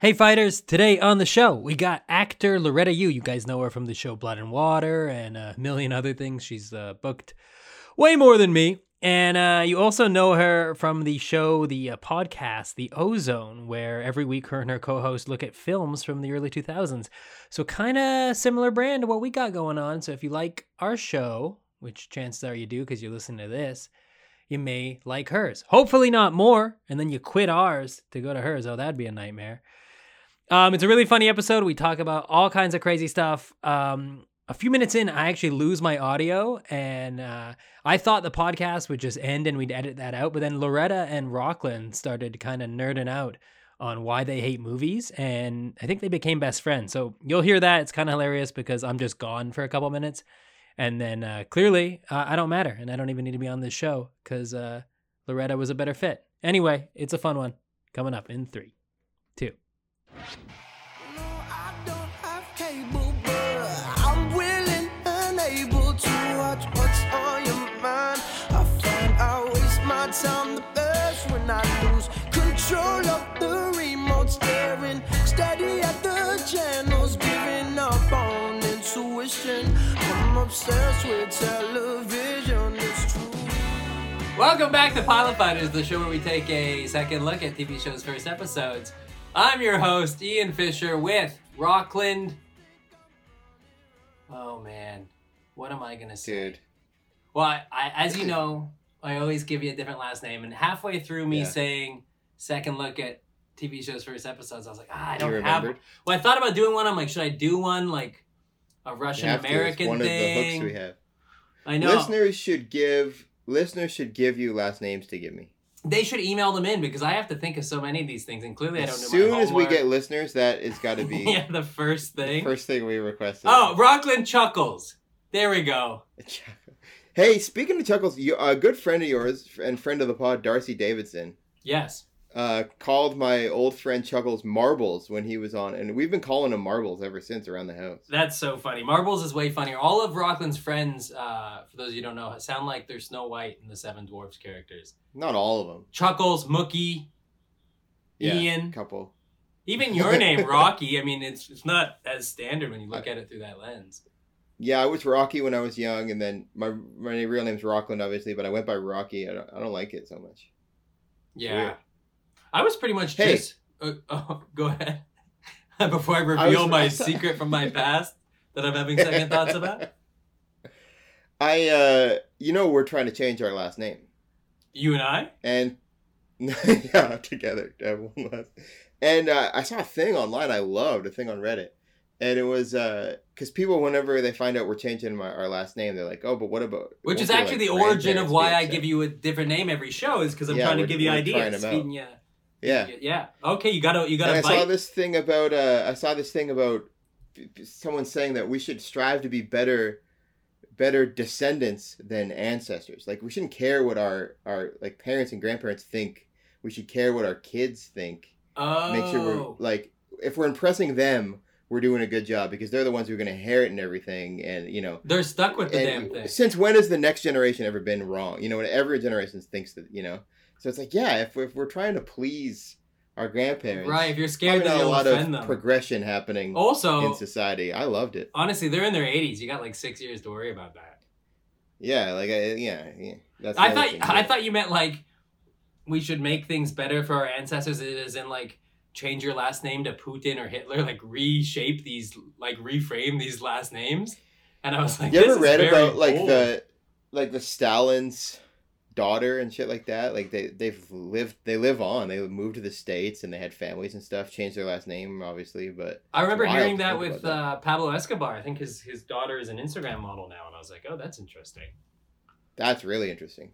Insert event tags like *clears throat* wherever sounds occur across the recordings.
Hey fighters, today on the show we got actor Loretta Yu. You guys know her from the show Blood and Water and a million other things. She's uh, booked way more than me. And uh, you also know her from the show, the uh, podcast, The Ozone, where every week her and her co host look at films from the early 2000s. So, kind of similar brand to what we got going on. So, if you like our show, which chances are you do because you're listening to this, you may like hers. Hopefully, not more. And then you quit ours to go to hers. Oh, that'd be a nightmare. Um, it's a really funny episode. We talk about all kinds of crazy stuff. Um, a few minutes in, I actually lose my audio, and uh, I thought the podcast would just end and we'd edit that out. But then Loretta and Rockland started kind of nerding out on why they hate movies, and I think they became best friends. So you'll hear that. It's kind of hilarious because I'm just gone for a couple minutes, and then uh, clearly uh, I don't matter, and I don't even need to be on this show because uh, Loretta was a better fit. Anyway, it's a fun one coming up in three, two. No, I don't have cable, but I'm willing and able to watch what's on your mind. I find I waste my time the best when I lose control of the remote, staring steady at the channels, giving up on intuition. I'm obsessed with television, it's true. Welcome back to Pilot Fighters, the show where we take a second look at TV shows' first episodes. I'm your host, Ian Fisher, with Rockland. Oh man, what am I gonna say? Dude. Well, I, I, as you *laughs* know, I always give you a different last name, and halfway through me Yeah. saying second look at TV shows' first episodes, I was like, ah, I don't have. Well, I thought about doing one. I'm like, should I do one like a Russian American one thing? of the hooks we have. I know. Listeners should give listeners should give you last names to give me. They should email them in because I have to think of so many of these things, and clearly I don't know. As soon as we get listeners, that is got to be *laughs* yeah, the first thing. first thing we requested. Oh, Rockland Chuckles. There we go. *laughs* hey, speaking of chuckles, you, a good friend of yours and friend of the pod, Darcy Davidson, Yes. uh, called my old friend Chuckles Marbles when he was on, and we've been calling him Marbles ever since around the house. That's so funny. Marbles is way funnier. All of Rockland's friends, uh, for those of you who don't know, sound like they're Snow White and the Seven Dwarfs characters. Not all of them. Chuckles, Mookie, Yeah, Ian. couple. Even your name, *laughs* Rocky. I mean, it's it's not as standard when you look at it through that lens. Yeah, I was Rocky when I was young, and then my my real name's Rockland, obviously, but I went by Rocky. I don't, I don't like it so much. Yeah. weird. I was pretty much Hey. just. Uh, *laughs* oh, go ahead. *laughs* Before I I reveal was- my I secret from my past that I'm having second thoughts about. I, uh, you know, we're trying to change our last name, You and I? and *laughs* yeah, together one last. And uh, I saw a thing online I loved, a thing on Reddit, and it was because people, whenever they find out we're changing my, our last name, they're like, "Oh, but what about?" Which is actually like, the origin of why I give you a different name every show is because I'm Yeah, trying to give you ideas. them out. Feeding you- Yeah, yeah. Okay, you gotta you gotta I saw this thing about uh, I saw this thing about someone saying that we should strive to be better better descendants than ancestors. Like we shouldn't care what our our like parents and grandparents think. We should care what our kids think. Oh, Make sure we're oh. like if we're impressing them, we're doing a good job because they're the ones who are going to inherit and everything. And you know, they're stuck with the damn thing. since when has the next generation ever been wrong? You know, when every generation thinks that you know. So it's like, yeah, if, if we're trying to please our grandparents, Right, if you're scared that a lot offend of them. progression happening also, in society. I loved it. honestly, they're in their 80s. You got like six years to worry about that. Yeah, like I, yeah, yeah. That's I thought thing, I yeah. thought you meant like we should make things better for our ancestors. As in like change your last name to Putin or Hitler, like reshape these, like reframe these last names. And I was like, you ever read about like bold. the like the Stalin's daughter and shit like that? Like they they've lived they live on. They moved to the states and they had families and stuff. Changed their last name, obviously, but I remember hearing that with Uh, Pablo Escobar. I think his his daughter is an Instagram model now, and I was like, oh, that's interesting. that's really interesting.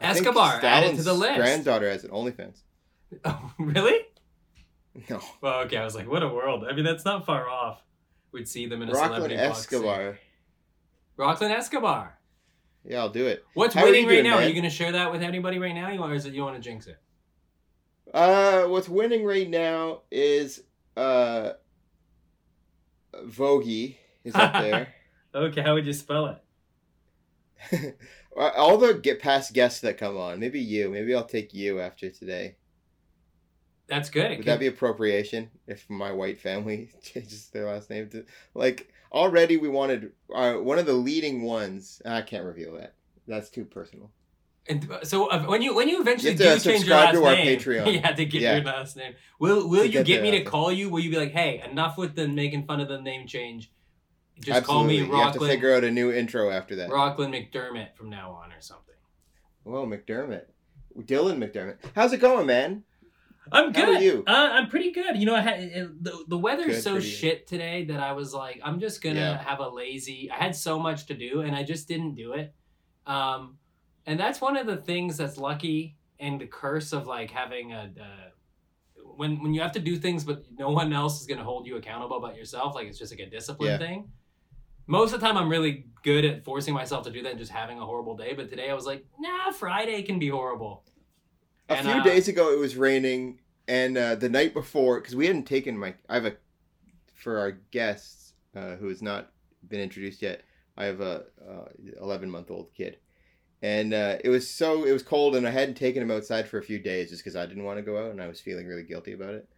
Escobar added to the list. Granddaughter has an OnlyFans. *laughs* Oh, really? No, Well, okay. I was like, what a world. I mean, that's not far off. We'd see them in a Rockland celebrity box. Escobar. Rockland Escobar. Yeah, I'll do it. What's How winning right doing, now? Are you going to share that with anybody right now, or is it you want to jinx it? Uh, what's winning right now is uh, Vogie is up there. *laughs* Okay, how would you spell it? *laughs* All the get past guests that come on. Maybe you. Maybe I'll take you after today. That's good. Would could- that be appropriation if my white family *laughs* changes their last name to like already we wanted uh, one of the leading ones. I can't reveal that. That's too personal. And so uh, when you when you eventually You do change your last to our name, Patreon. *laughs* you have to get Yeah. your last name. Will Will To you get get me to call you? Will you be like, hey, enough with the making fun of the name change? Just call me Absolutely. You have to figure out a new intro after that. Rockland McDermott from now on or something. Well, McDermott, Dylan McDermott. How's it going, man? I'm How good. are you? Uh, I'm pretty good. You know, I had it, the the weather's Good so shit today that I was like, I'm just gonna Yeah. have a lazy. I had so much to do, and I just didn't do it. Um, and that's one of the things that's lucky and the curse of like having a. Uh, when, when you have to do things but no one else is going to hold you accountable but yourself like it's just like a discipline Yeah. thing most of the time i'm really good at forcing myself to do that and just having a horrible day but today i was like nah friday can be horrible A And, few uh, days ago, it was raining, and uh, the night before, because we hadn't taken my, I have a, for our guests uh, who has not been introduced yet, I have a eleven month old kid, and uh, it was so it was cold, and I hadn't taken him outside for a few days just because I didn't want to go out, and I was feeling really guilty about it,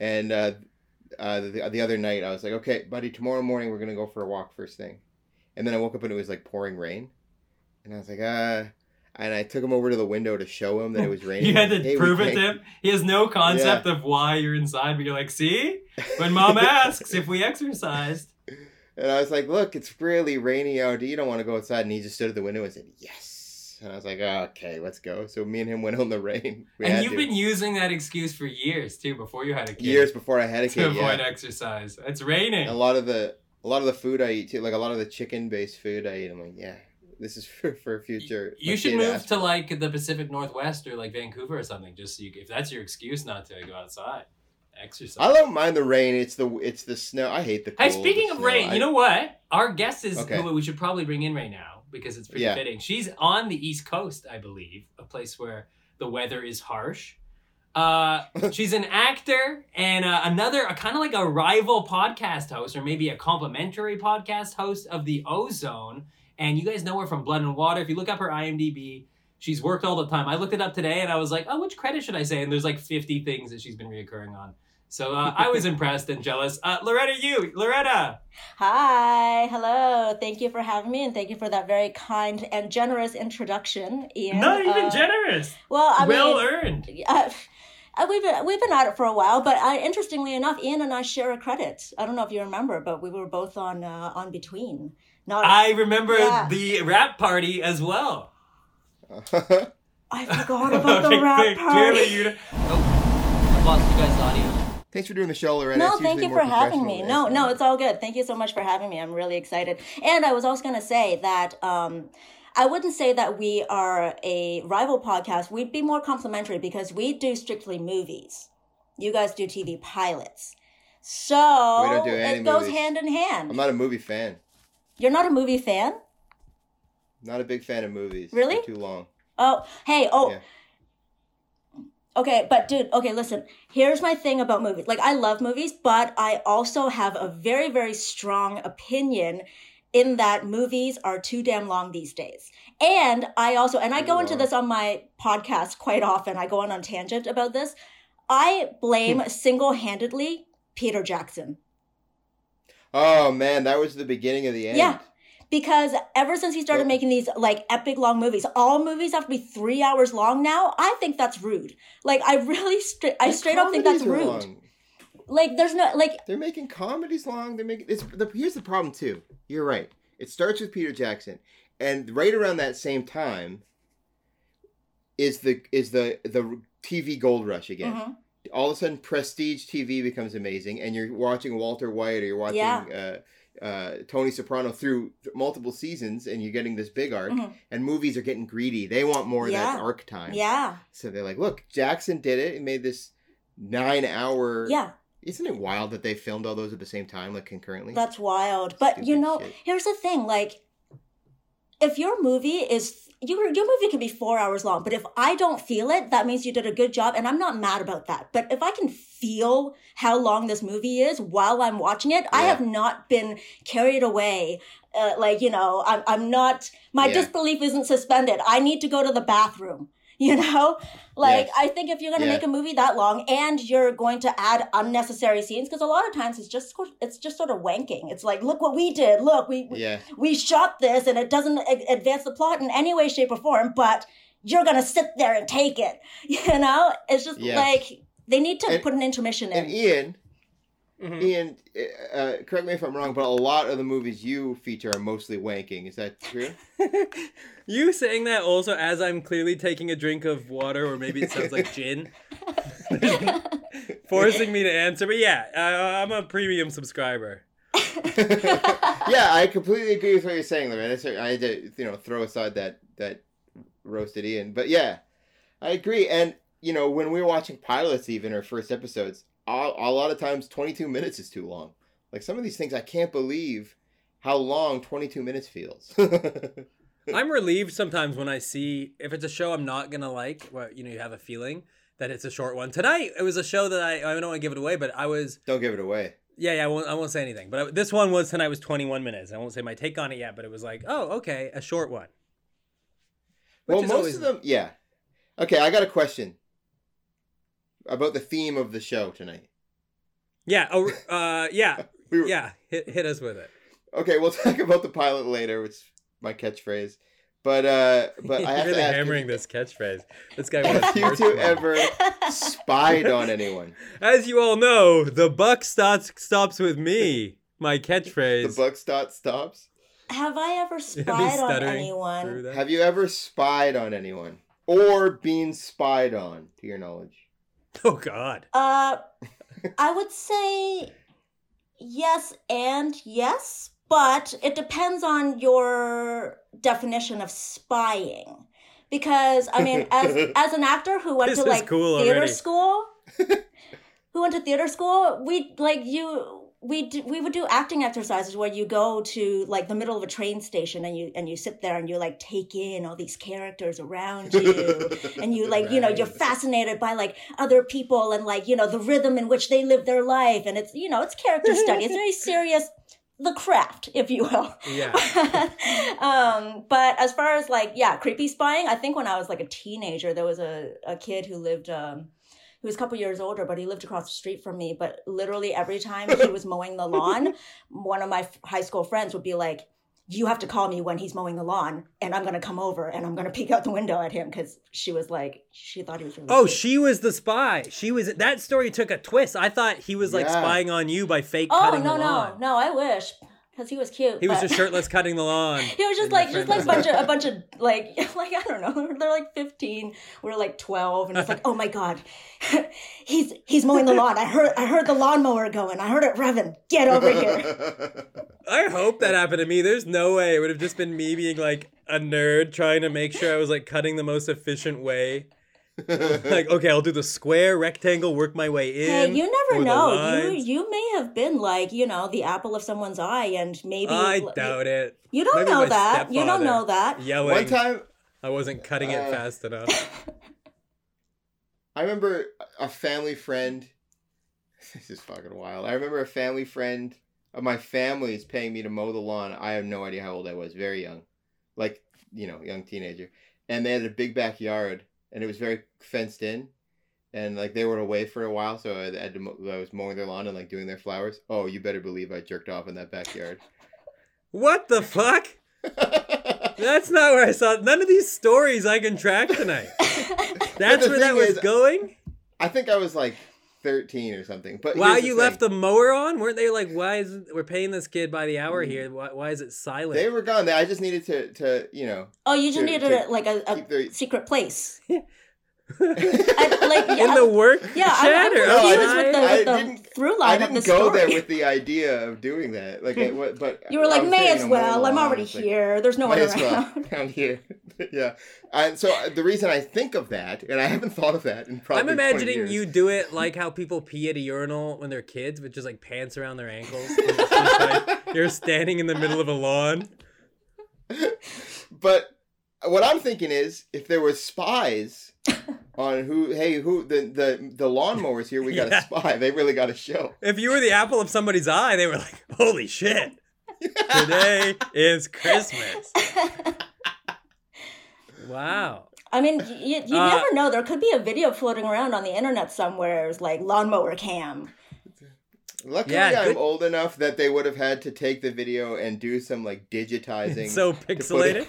and uh, uh, the, the other night I was like, okay, buddy, tomorrow morning we're gonna go for a walk first thing, and then I woke up and it was like pouring rain, and I was like, ah. And I took him over to the window to show him that it was *laughs* raining. You had to Hey, prove it to him. He has no concept of why you're inside, but you're like, see? *laughs* When mom asks if we exercised. And I was like, look, it's really rainy out. Do you don't want to go outside. And he just stood at the window and said, yes. And I was like, oh, okay, let's go. So me and him went on the rain. *laughs* We and you've to. been using that excuse for years too, before you had a kid. years before I had a kid. to avoid Yeah. exercise. It's raining. A lot of the a lot of the food I eat too, like a lot of the chicken based food I eat. I'm like, yeah, this is *laughs* for for future. You should move to like the Pacific Northwest or like Vancouver or something. Just so you, if that's your excuse not to go outside, exercise. I don't mind the rain. It's the it's the snow. I hate the. Hey, cold, speaking the of snow. rain, I- you know what? Our guest is Okay. who we should probably bring in right now because it's pretty Yeah. fitting. She's on the East Coast, I believe, a place where the weather is harsh. Uh, *laughs* she's an actor and uh, another, a kind of like a rival podcast host, or maybe a complementary podcast host of the Ozone. And you guys know her from Blood and Water. If you look up her IMDb, she's worked all the time. I looked it up today, and I was like, "Oh, which credit should I say?" And there's like 50 things that she's been reoccurring on. So uh, I was *laughs* impressed and jealous. Uh, Loretta, you, Loretta. Hi, hello. Thank you for having me, and thank you for that very kind and generous introduction. Ian. Not even Uh, generous. Well, I well mean, earned. uh, uh, we've been, we've been at it for a while, but uh, interestingly enough, Ian and I share a credit. I don't know if you remember, but we were both on uh, on Between. Not I remember Yeah. the wrap party as well. *laughs* I forgot about the Okay, wrap clear- Clearly, party. you. Oh, I lost you guys' audio. Thanks for doing the show, Loretta. No, It's thank you for having me. No, than no, it's all good. Thank you so much for having me. I'm really excited. And I was also going to say that um, I wouldn't say that we are a rival podcast. We'd be more complementary because we do strictly movies. You guys do TV pilots. So don't do any it goes movies. hand in hand. I'm not a movie fan. You're not a movie fan? Not a big fan of movies. Really? They're too long. Oh, hey, oh. Yeah. Okay, but dude, okay, listen. Here's my thing about movies. Like, I love movies, but I also have a very, very strong opinion in that movies are too damn long these days. And I also, and I go into this on my podcast quite often. I go on a tangent about this. I blame hmm. single handedly Peter Jackson. Oh man, that was the beginning of the end. Yeah. Because ever since he started Well- making these like epic long movies, all movies have to be three hours long now. I think that's rude. Like I really, stra- I straight up think that's rude. long. Like there's no like They're making comedies long. They're making it's the here's the problem too. You're right. It starts with Peter Jackson, and right around that same time is the is the the TV gold rush again. mhm. All of a sudden, prestige TV becomes amazing, and you're watching Walter White or you're watching Yeah. uh, uh, Tony Soprano through multiple seasons, and you're getting this big arc. Mhm. And movies are getting greedy. They want more of that arc time. yeah, So they're like, look, Jackson did it. He made this nine hour. yeah, Isn't it wild that they filmed all those at the same time, like concurrently? that's wild. But you know, shit. here's the thing: like, if your movie is your your movie can be four hours long, but if I don't feel it, that means you did a good job, and I'm not mad about that. But if I can feel how long this movie is while I'm watching it, I have not been carried away. Uh, like you know, I'm I'm not. My Yeah. disbelief isn't suspended. I need to go to the bathroom. *laughs* You know, like Yes. I think if you're going to Yeah. make a movie that long and you're going to add unnecessary scenes, because a lot of times it's just it's just sort of wanking. It's like, look what we did. Look, we Yeah. we shot this, and it doesn't advance the plot in any way, shape, or form. But you're going to sit there and take it. *laughs* You know, it's just like they need to And- put an intermission in. And Ian, Mhm. Ian, uh, correct me if I'm wrong, but a lot of the movies you feature are mostly wanking. Is that true? *laughs* you saying that also as I'm clearly taking a drink of water, or maybe it sounds like gin, *laughs* forcing me to answer. But yeah, I, I'm a premium subscriber. *laughs* yeah, I completely agree with what you're saying, Loretta. I had to, you know, throw aside that that roasted Ian, but yeah, I agree. And you know, when we were watching pilots, even or first episodes, a, a lot of times 22 minutes is too long. Like some of these things, I can't believe how long 22 minutes feels. *laughs* I'm relieved sometimes when I see if it's a show I'm not gonna like, where you know you have a feeling that it's a short one. Tonight it was a show that I I don't want to give it away, but I was Don't give it away. yeah yeah I won't I won't say anything. But I, this one was tonight was 21 minutes. I won't say my take on it yet, but it was like oh okay a short one. Which well, most always- of them, yeah. Okay, I got a question about the theme of the show tonight. Yeah oh uh yeah *laughs* We were, yeah hit hit us with it. Okay, we'll *laughs* talk about the pilot later, which is my catchphrase. But uh, but I *laughs* have really to ask, hammering have, this catchphrase. This guy have wants you words two from ever spied on anyone? As you all know, the buck stops stops with me. My catchphrase. The buck stop stops. Have I ever spied on anyone? Have you ever spied on anyone or been spied on, to your knowledge? *laughs* Oh God. Uh, I would say yes and yes, but it depends on your definition of spying. Because I mean, *laughs* as as an actor who went This to like cool theater already. school, *laughs* who went to theater school, we like you. We d- we would do acting exercises where you go to like the middle of a train station and you and you sit there and you like take in all these characters around you. *laughs* And you like you know you're fascinated by like other people and like you know the rhythm in which they live their life. And it's you know it's character study. It's very serious the craft if you will. Yeah. *laughs* um but as far as like yeah creepy spying i think when i was like a teenager there was a, a kid who lived um he was a couple years older but he lived across the street from me but literally every time he was *laughs* mowing the lawn one of my f- high school friends would be like you have to call me when he's mowing the lawn and i'm gonna come over and i'm gonna peek out the window at him because she was like she thought he was really Oh, cute. she was the spy. She was that story took a twist. I thought he was like Yeah. spying on you by fake oh cutting no the no lawn. no i wish because he was cute He was just shirtless *laughs* cutting the lawn. He was just like just like a bunch of a bunch of like *laughs* like I don't know they're like fifteen we're like twelve and it's like oh my god *laughs* he's he's mowing the lawn I heard I heard the lawnmower going I heard it revving get over here I hope that happened to me. There's no way it would have just been me being like a nerd trying to make sure I was like cutting the most efficient way. *laughs* Like, okay, I'll do the square rectangle, work my way in. hey you never know you you may have been like you know the apple of someone's eye and maybe I doubt it. you don't Maybe know that you don't know that Yelling. One time, I wasn't cutting it Uh, fast enough. *laughs* I remember a family friend. *laughs* This is fucking wild. I remember a family friend of my family's paying me to mow the lawn. I have no idea how old I was. Very young, like you know, young teenager. And they had a big backyard, and it was very fenced in. And like they were away for a while, so I had to, I was mowing their lawn and like doing their flowers. Oh, you better believe I jerked off in that backyard. What the fuck? *laughs* That's not where I saw. it. None of these stories I can track tonight. *laughs* That's where that was is- going. I think I was like thirteen or something. But Wow, you the left the mower on? Weren't they like, why is we're paying this kid by the hour here? Mm. Why, why is it silent? They were gone. I just needed to, to you know, oh you just To- needed to a, like a, keep a the. secret place in *laughs* I, like *laughs* yeah, the work yeah I'm, chat I'm No, I confused with the, I with the didn't- through line of didn't the go story there with the idea of doing that. Like, I, what- but *laughs* you were like may as you know, mow well I'm already like, here there's no one Might as well around down here. *laughs* yeah, and so uh, the reason I think of that, and I haven't thought of that in probably I'm imagining years. you do it like how people pee at a urinal when they're kids, with just like pants around their ankles. like, you're standing in the middle of a lawn. But what I'm thinking is, if there were spies on who, hey, who the the the lawnmowers here, we got *laughs* Yeah. a spy. They really got a show. If you were the apple of somebody's eye, they were like, "Holy shit! Today is Christmas." *laughs* Wow. I mean, you, you Uh, never know. There could be a video floating around on the internet somewhere, it's like lawnmower cam. Luckily, Yeah, I'm good- old enough that they would have had to take the video and do some like digitizing. *laughs* so to put it- pixelated.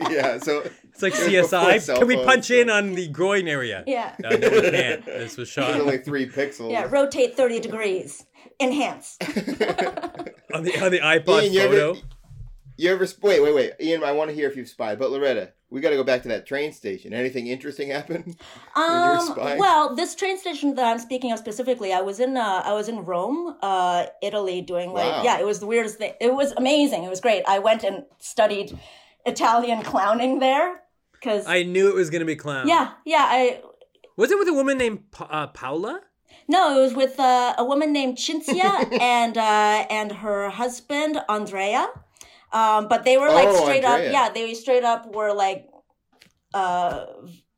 *laughs* yeah, so It's like It was before CSI. cell Can we punch so- in on the groin area? Yeah. Uh, no, we can't. This was there's shot only three pixels. Yeah, rotate 30 degrees. Enhance. *laughs* on the on the iPod Ian, you photo. ever, you ever wait, wait, wait, Ian? I want to hear if you've spied. But Loretta, we got to go back to that train station. Anything interesting happen? *laughs* Um, well, this train station that I'm speaking of specifically, I was in uh, I was in Rome, uh, Italy, doing like Wow. yeah, it was the weirdest thing. It was amazing. It was great. I went and studied Italian clowning there because I knew it was gonna be clown. yeah, yeah. I Was it with a woman named Pa- uh, Paula? no, it was with uh, a woman named Cinzia *laughs* and uh, and her husband Andrea. Um, but they were like Oh, straight Andrea. up, yeah. They straight up were like, uh,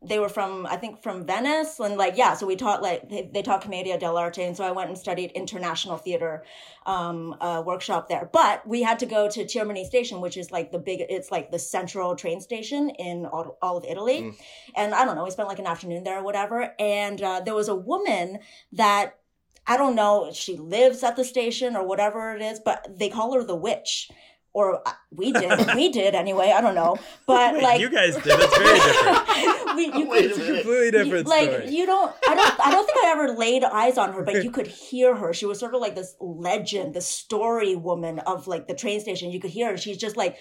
they were from I think from Venice and like yeah. So we taught like they, they taught Commedia dell'arte, and so I went and studied international theater um, uh, workshop there. But we had to go to Termini Station, which is like the big, it's like the central train station in all, all of Italy. Mm. And I don't know, we spent like an afternoon there or whatever. And uh, there was a woman that I don't know if she lives at the station or whatever it is, but they call her the witch. Or uh, we did, we *laughs* did anyway. I don't know, but Wait, like you guys did. That's very *laughs* different. we, you Wait could a It's a completely different like story. you don't i don't i don't think i ever laid eyes on her but you *laughs* could hear her she was sort of like this legend the story woman of like the train station you could hear her she's just like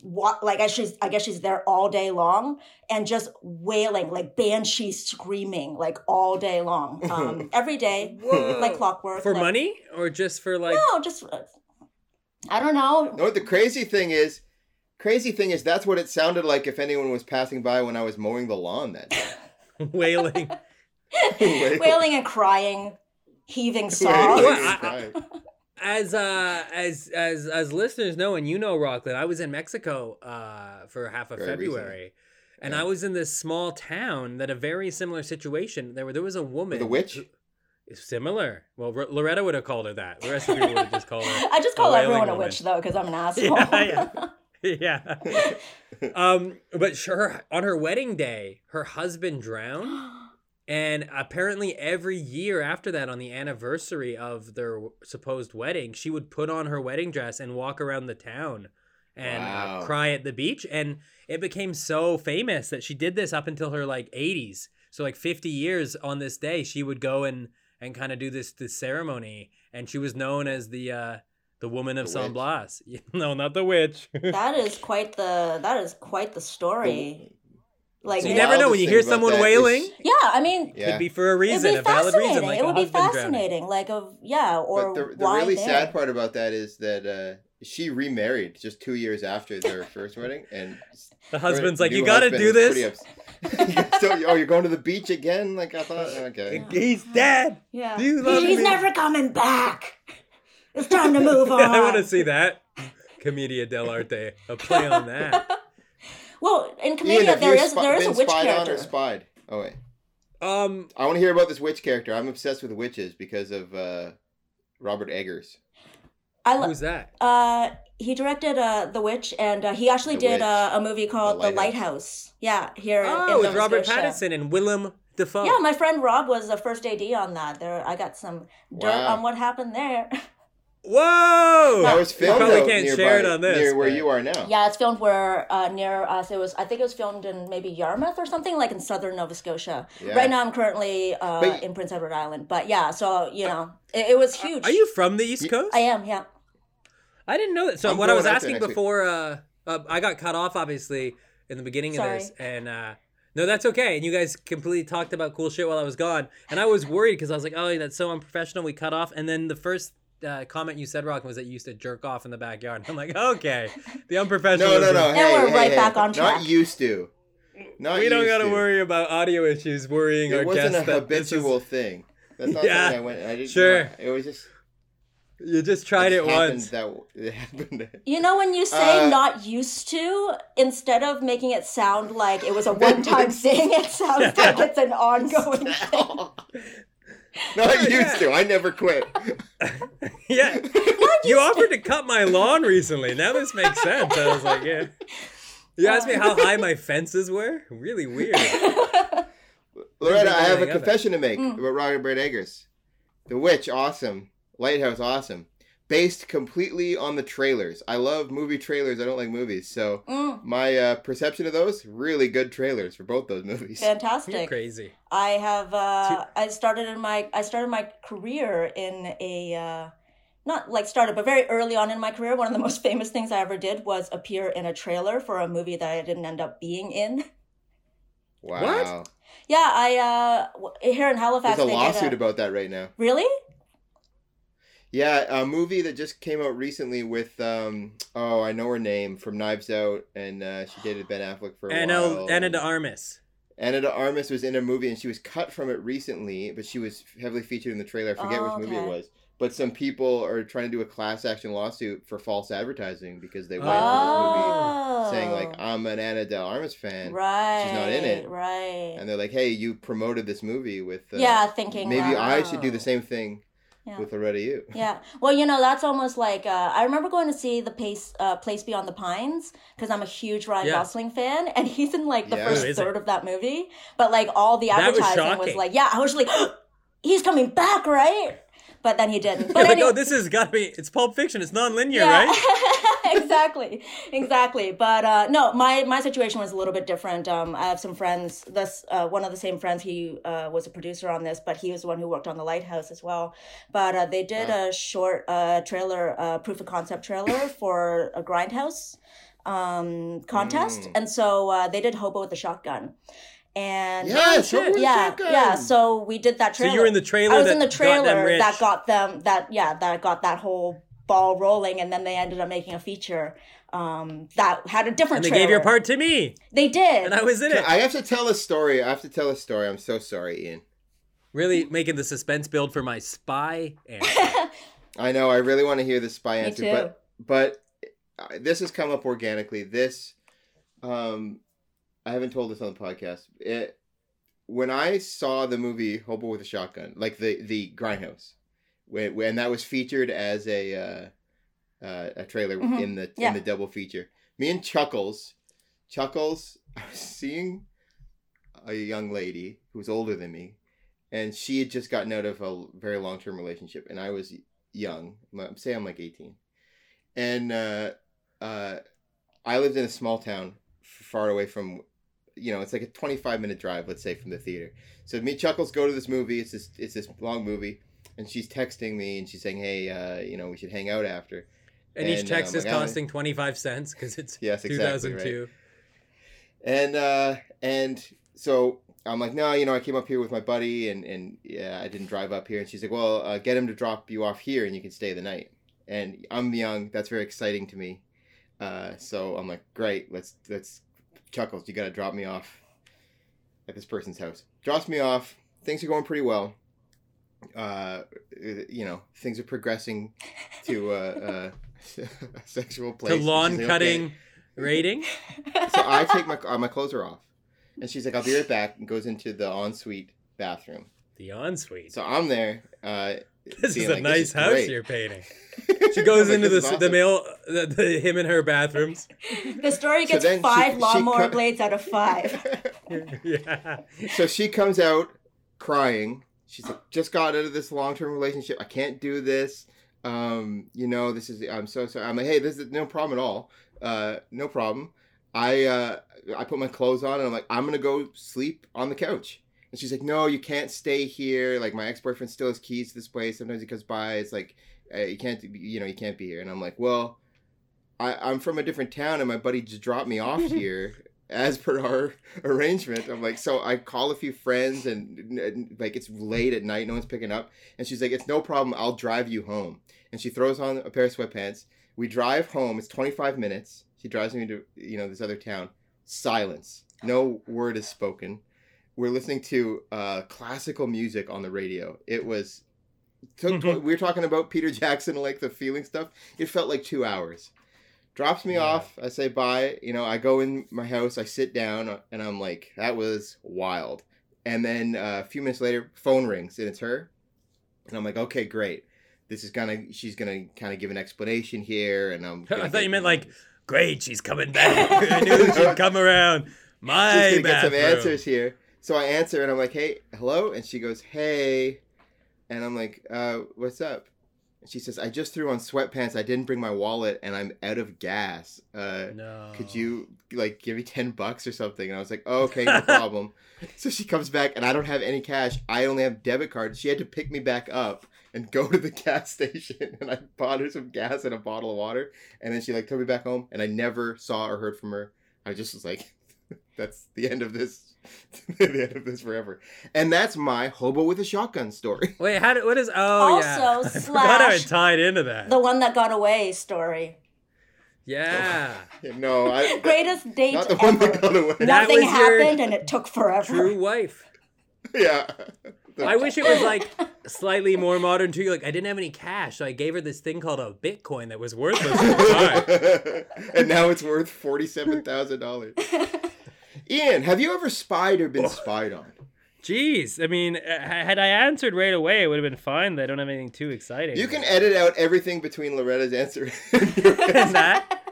what like I she's I guess she's there all day long and just wailing like banshee screaming like all day long um every day Whoa. like clockwork for like- money or just for like? no just uh, I don't know No, the crazy thing is, crazy thing is that's what it sounded like if anyone was passing by when I was mowing the lawn that *laughs* day. wailing. Wailing. wailing and crying heaving Wailing sobs Well, crying. As uh as as as listeners know and you know Rockland, I was in Mexico uh for half of Very February. And Yeah. I was in this small town that a very similar situation. There were there was a woman The a witch? Who- Similar. Well, R- Loretta would have called her that. The rest of people would have just called her. *laughs* I just call wailing everyone a woman. witch though because I'm an *laughs* asshole Yeah, *laughs* yeah. yeah. Um, but sure, on her wedding day, her husband drowned, *gasps* and apparently every year after that, on the anniversary of their supposed wedding, she would put on her wedding dress and walk around the town and uh, cry at the beach, and it became so famous that she did this up until her like 80s. So like 50 years on this day, she would go and and kind of do this this ceremony, and she was known as the uh the woman of The San witch. Blas. *laughs* no, not the witch. *laughs* That is quite the that is quite the story. Like So you never know when you hear someone that is- wailing. yeah, I mean, Yeah. Could be for a it'd reason, be a valid reason, fascinating. like it would be husband drowning. fascinating. Like of yeah, or But the, the why really there? sad part about that is that uh, she remarried just two years after their *laughs* first wedding, and The husband's like, "You got to do was this." Pretty ups- *laughs* so, oh, you're going to the beach again? Like I thought. Okay. He's dead. Yeah, Do you love he's me? never coming back. It's time to move *laughs* on. I want to see that. Commedia dell'arte. A play on that. *laughs* Well, in Ian, Commedia, have there you is spi- there is a witch spied on character. or spied? Oh wait, Um, I want to hear about this witch character. I'm obsessed with witches because of uh, Robert Eggers. I lo- who's that? uh, he directed uh, The Witch, and uh, he actually The did uh, a movie called The The Lighthouse. Lighthouse. Yeah, here in Oh, with Nova Robert Scotia. Pattinson and Willem Dafoe. Yeah, my friend Rob was the first AD on that. There, I got some dirt Wow. on what happened there. Whoa! That was You filmed probably can't nearby, share it on this. near where but- you are now. yeah, it's filmed where uh, near us. It was, I think, it was filmed in maybe Yarmouth or something, like in southern Nova Scotia. Yeah. Right now, I'm currently uh, But- in Prince Edward Island. But yeah, so you know, it, it was huge. Are you from the East Coast? I am. Yeah. I didn't know that. So I'm what I was going out there asking before, uh, uh, I got cut off obviously in the beginning Sorry. of this, and uh, no, that's okay. And you guys completely talked about cool shit while I was gone, and I was worried because I was like, oh, that's so unprofessional. We cut off, and then the first. Uh, comment you said, Rock, was that you used to jerk off in the backyard. *laughs* I'm like, okay, the unprofessional. No, no, no. And hey, we're hey, right hey. back on track. Not used to. Not We don't got to to. worry about audio issues worrying our It wasn't a that this is- habitual thing. That's not *laughs* Yeah, something I went. I didn't. sure. It was just. You just tried it just happened once. That it happened. You know when you say Uh, not used to, instead of making it sound like it was a one-time *laughs* thing, it sounds like it's an ongoing *laughs* thing. *laughs* Not used to. I never quit. yeah. You offered to cut my lawn recently. Now this makes sense. I was like, yeah. You asked me how high my fences were? Really weird. Loretta, I have a anything of it. confession to make Mm. about Robert Eggers. The Witch, awesome. Lighthouse, awesome. Based completely on the trailers. I love movie trailers. I don't like movies, so Mm, my uh, perception of those really good trailers for both those movies. *laughs* You're fantastic. crazy. I have. Uh, Two- I started in my. I started my career in a. Uh, not like started, but very early on in my career, one of the most famous things I ever did was appear in a trailer for a movie that I didn't end up being in. Wow. Yeah, I uh here in Halifax. There's a they lawsuit a, about that right now. really. Yeah, a movie that just came out recently with um oh I know her name from Knives Out and uh, she dated Ben Affleck for a Anna, while. Ana de Armas. Ana de Armas was in a movie and she was cut from it recently, but she was heavily featured in the trailer. I forget Oh, which movie it was. But some people are trying to do a class action lawsuit for false advertising because they went Oh, for this movie saying like I'm an Ana de Armas fan, right, she's not in it. right? and they're like, hey, you promoted this movie with uh, yeah, thinking maybe that- I should do the same thing Yeah. with Loretta Yu. *laughs* Yeah. Well, you know, that's almost like uh, I remember going to see the place, uh, Place Beyond the Pines because I'm a huge Ryan Yeah. Gosling fan, and he's in like the Yeah. first Who is it? third of that movie. But like all the That was advertising was, like, yeah, I was like, *gasps* he's coming back, right? But then he didn't. But You're like, anyway- oh, this has got to be. It's Pulp Fiction. It's non-linear, Yeah. right? *laughs* *laughs* exactly. Exactly. But uh no my my situation was a little bit different. Um i have some friends this uh one of the same friends he uh was a producer on this but he was the one who worked on the lighthouse as well. But uh they did a short uh trailer uh proof of concept trailer *coughs* for a grindhouse um contest. Mm. and so uh they did hobo with the shotgun. And shit. Yeah yeah so we did that So trailer you were in the trailer I was that in the trailer rich. that got them that yeah that got that whole ball rolling, and then they ended up making a feature um, that had a different. And they trailer. gave your part to me, They did. and I was in it. I have to tell a story. I have to tell a story. I'm so sorry, Ian. Really making the suspense build for my spy. And *laughs* I know. I really want to hear the spy Me answer, too. but but uh, this has come up organically. This, um, I haven't told this on the podcast. It when I saw the movie Hobo with a Shotgun, like the the Grindhouse, when when that was featured as a uh, uh, a trailer Mhm. in the Yeah. in the double feature. Me and Chuckles, Chuckles, *laughs* I was seeing a young lady who was older than me, and she had just gotten out of a very long term relationship, and I was young. I'm say I'm like 18, and uh, uh, I lived in a small town far away from, you know, it's like a 25 minute drive, let's say, from the theater. So me and Chuckles go to this movie. It's this it's this long movie, and she's texting me and she's saying, hey, uh, you know, we should hang out after. and each text um, is costing twenty five cents because it's Yes, exactly, 2002. and uh and so i'm like no you know i came up here with my buddy and and yeah i didn't drive up here. And she's like well uh, get him to drop you off here and you can stay the night. And i'm young. That's very exciting to me. Uh so i'm like great. Let's let's chuckles you gotta drop me off at this person's house. Drops me off. Things are going pretty well uh you know things are progressing to uh, uh a *laughs* sexual place To lawn like, "Okay." cutting rating. so I take my uh, my clothes are off, and she's like, "I'll be right back," and goes into the ensuite bathroom. The ensuite. So I'm there. Uh, *laughs* This is a like, nice house great. you're painting. *laughs* She goes Like, into the this is the male the, the him and her bathrooms. the story gets then she- five she lawnmower co- blades out of five. yeah. so she comes out crying. She's like, "Just got out of this long term relationship. I can't do this. Um, you know, this is. I'm so sorry." I'm like, "Hey, this is no problem at all. Uh, no problem." I uh, I put my clothes on and I'm like, "I'm gonna go sleep on the couch." And she's like, "No, you can't stay here. Like my ex boyfriend still has keys to this place. Sometimes he comes by. It's like uh, you can't, you know, you can't be here." And I'm like, "Well, I, I'm from a different town, and my buddy just dropped me off *laughs* here." As per our arrangement, I'm like, so I call a few friends, and, and like it's late at night, no one's picking up, and she's like, it's no problem, I'll drive you home. And she throws on a pair of sweatpants. We drive home. It's 25 minutes. She drives me to you know this other town. Silence. No word is spoken we're listening to uh, classical music on the radio. It was took Mhm. we were talking about Peter Jackson like the feeling stuff. It felt like two hours. Drops me Yeah. off. I say bye. You know, I go in my house. I sit down, and I'm like, that was wild. And then uh, a few minutes later, phone rings, and it's her. And I'm like, okay, great. This is gonna. She's gonna kind of give an explanation here, and I'm. *laughs* I thought you meant, like, Great, she's coming back. *laughs* *laughs* I knew she'd come around. My Just gonna get some answers here. So I answer and I'm like, "Hey, hello," and she goes, "Hey," and I'm like, uh, "What's up?" And she says, "I just threw on sweatpants. I didn't bring my wallet, and I'm out of gas. Uh, No. could you like give me ten bucks or something?" And I was like, oh, "Okay, no *laughs* problem." so she comes back, and I don't have any cash. I only have debit card. She had to pick me back up and go to the *laughs* gas station, and I bought her some gas and a bottle of water, and then she like took me back home, and I never saw or heard from her. I just was like, *laughs* "That's the end of this." *laughs* the end of this forever, and that's my hobo with a shotgun story. *laughs* Wait, how did, what is? Oh, yeah. Also, I how it slash tied into that. The one that got away story. yeah. no, I Greatest date not the one ever. that got away. That Nothing happened and it took forever. True wife. yeah. I wish it was like slightly more modern too. Like I didn't have any cash, so I gave her this thing called a Bitcoin that was worthless at the time. and now it's worth forty-seven thousand dollars. Ian, have you ever spied or been spied on? Jeez, I mean, uh, had I answered right away, it would have been fine. But I don't have anything too exciting. You can edit out everything between Loretta's answer. And *laughs* that. *laughs*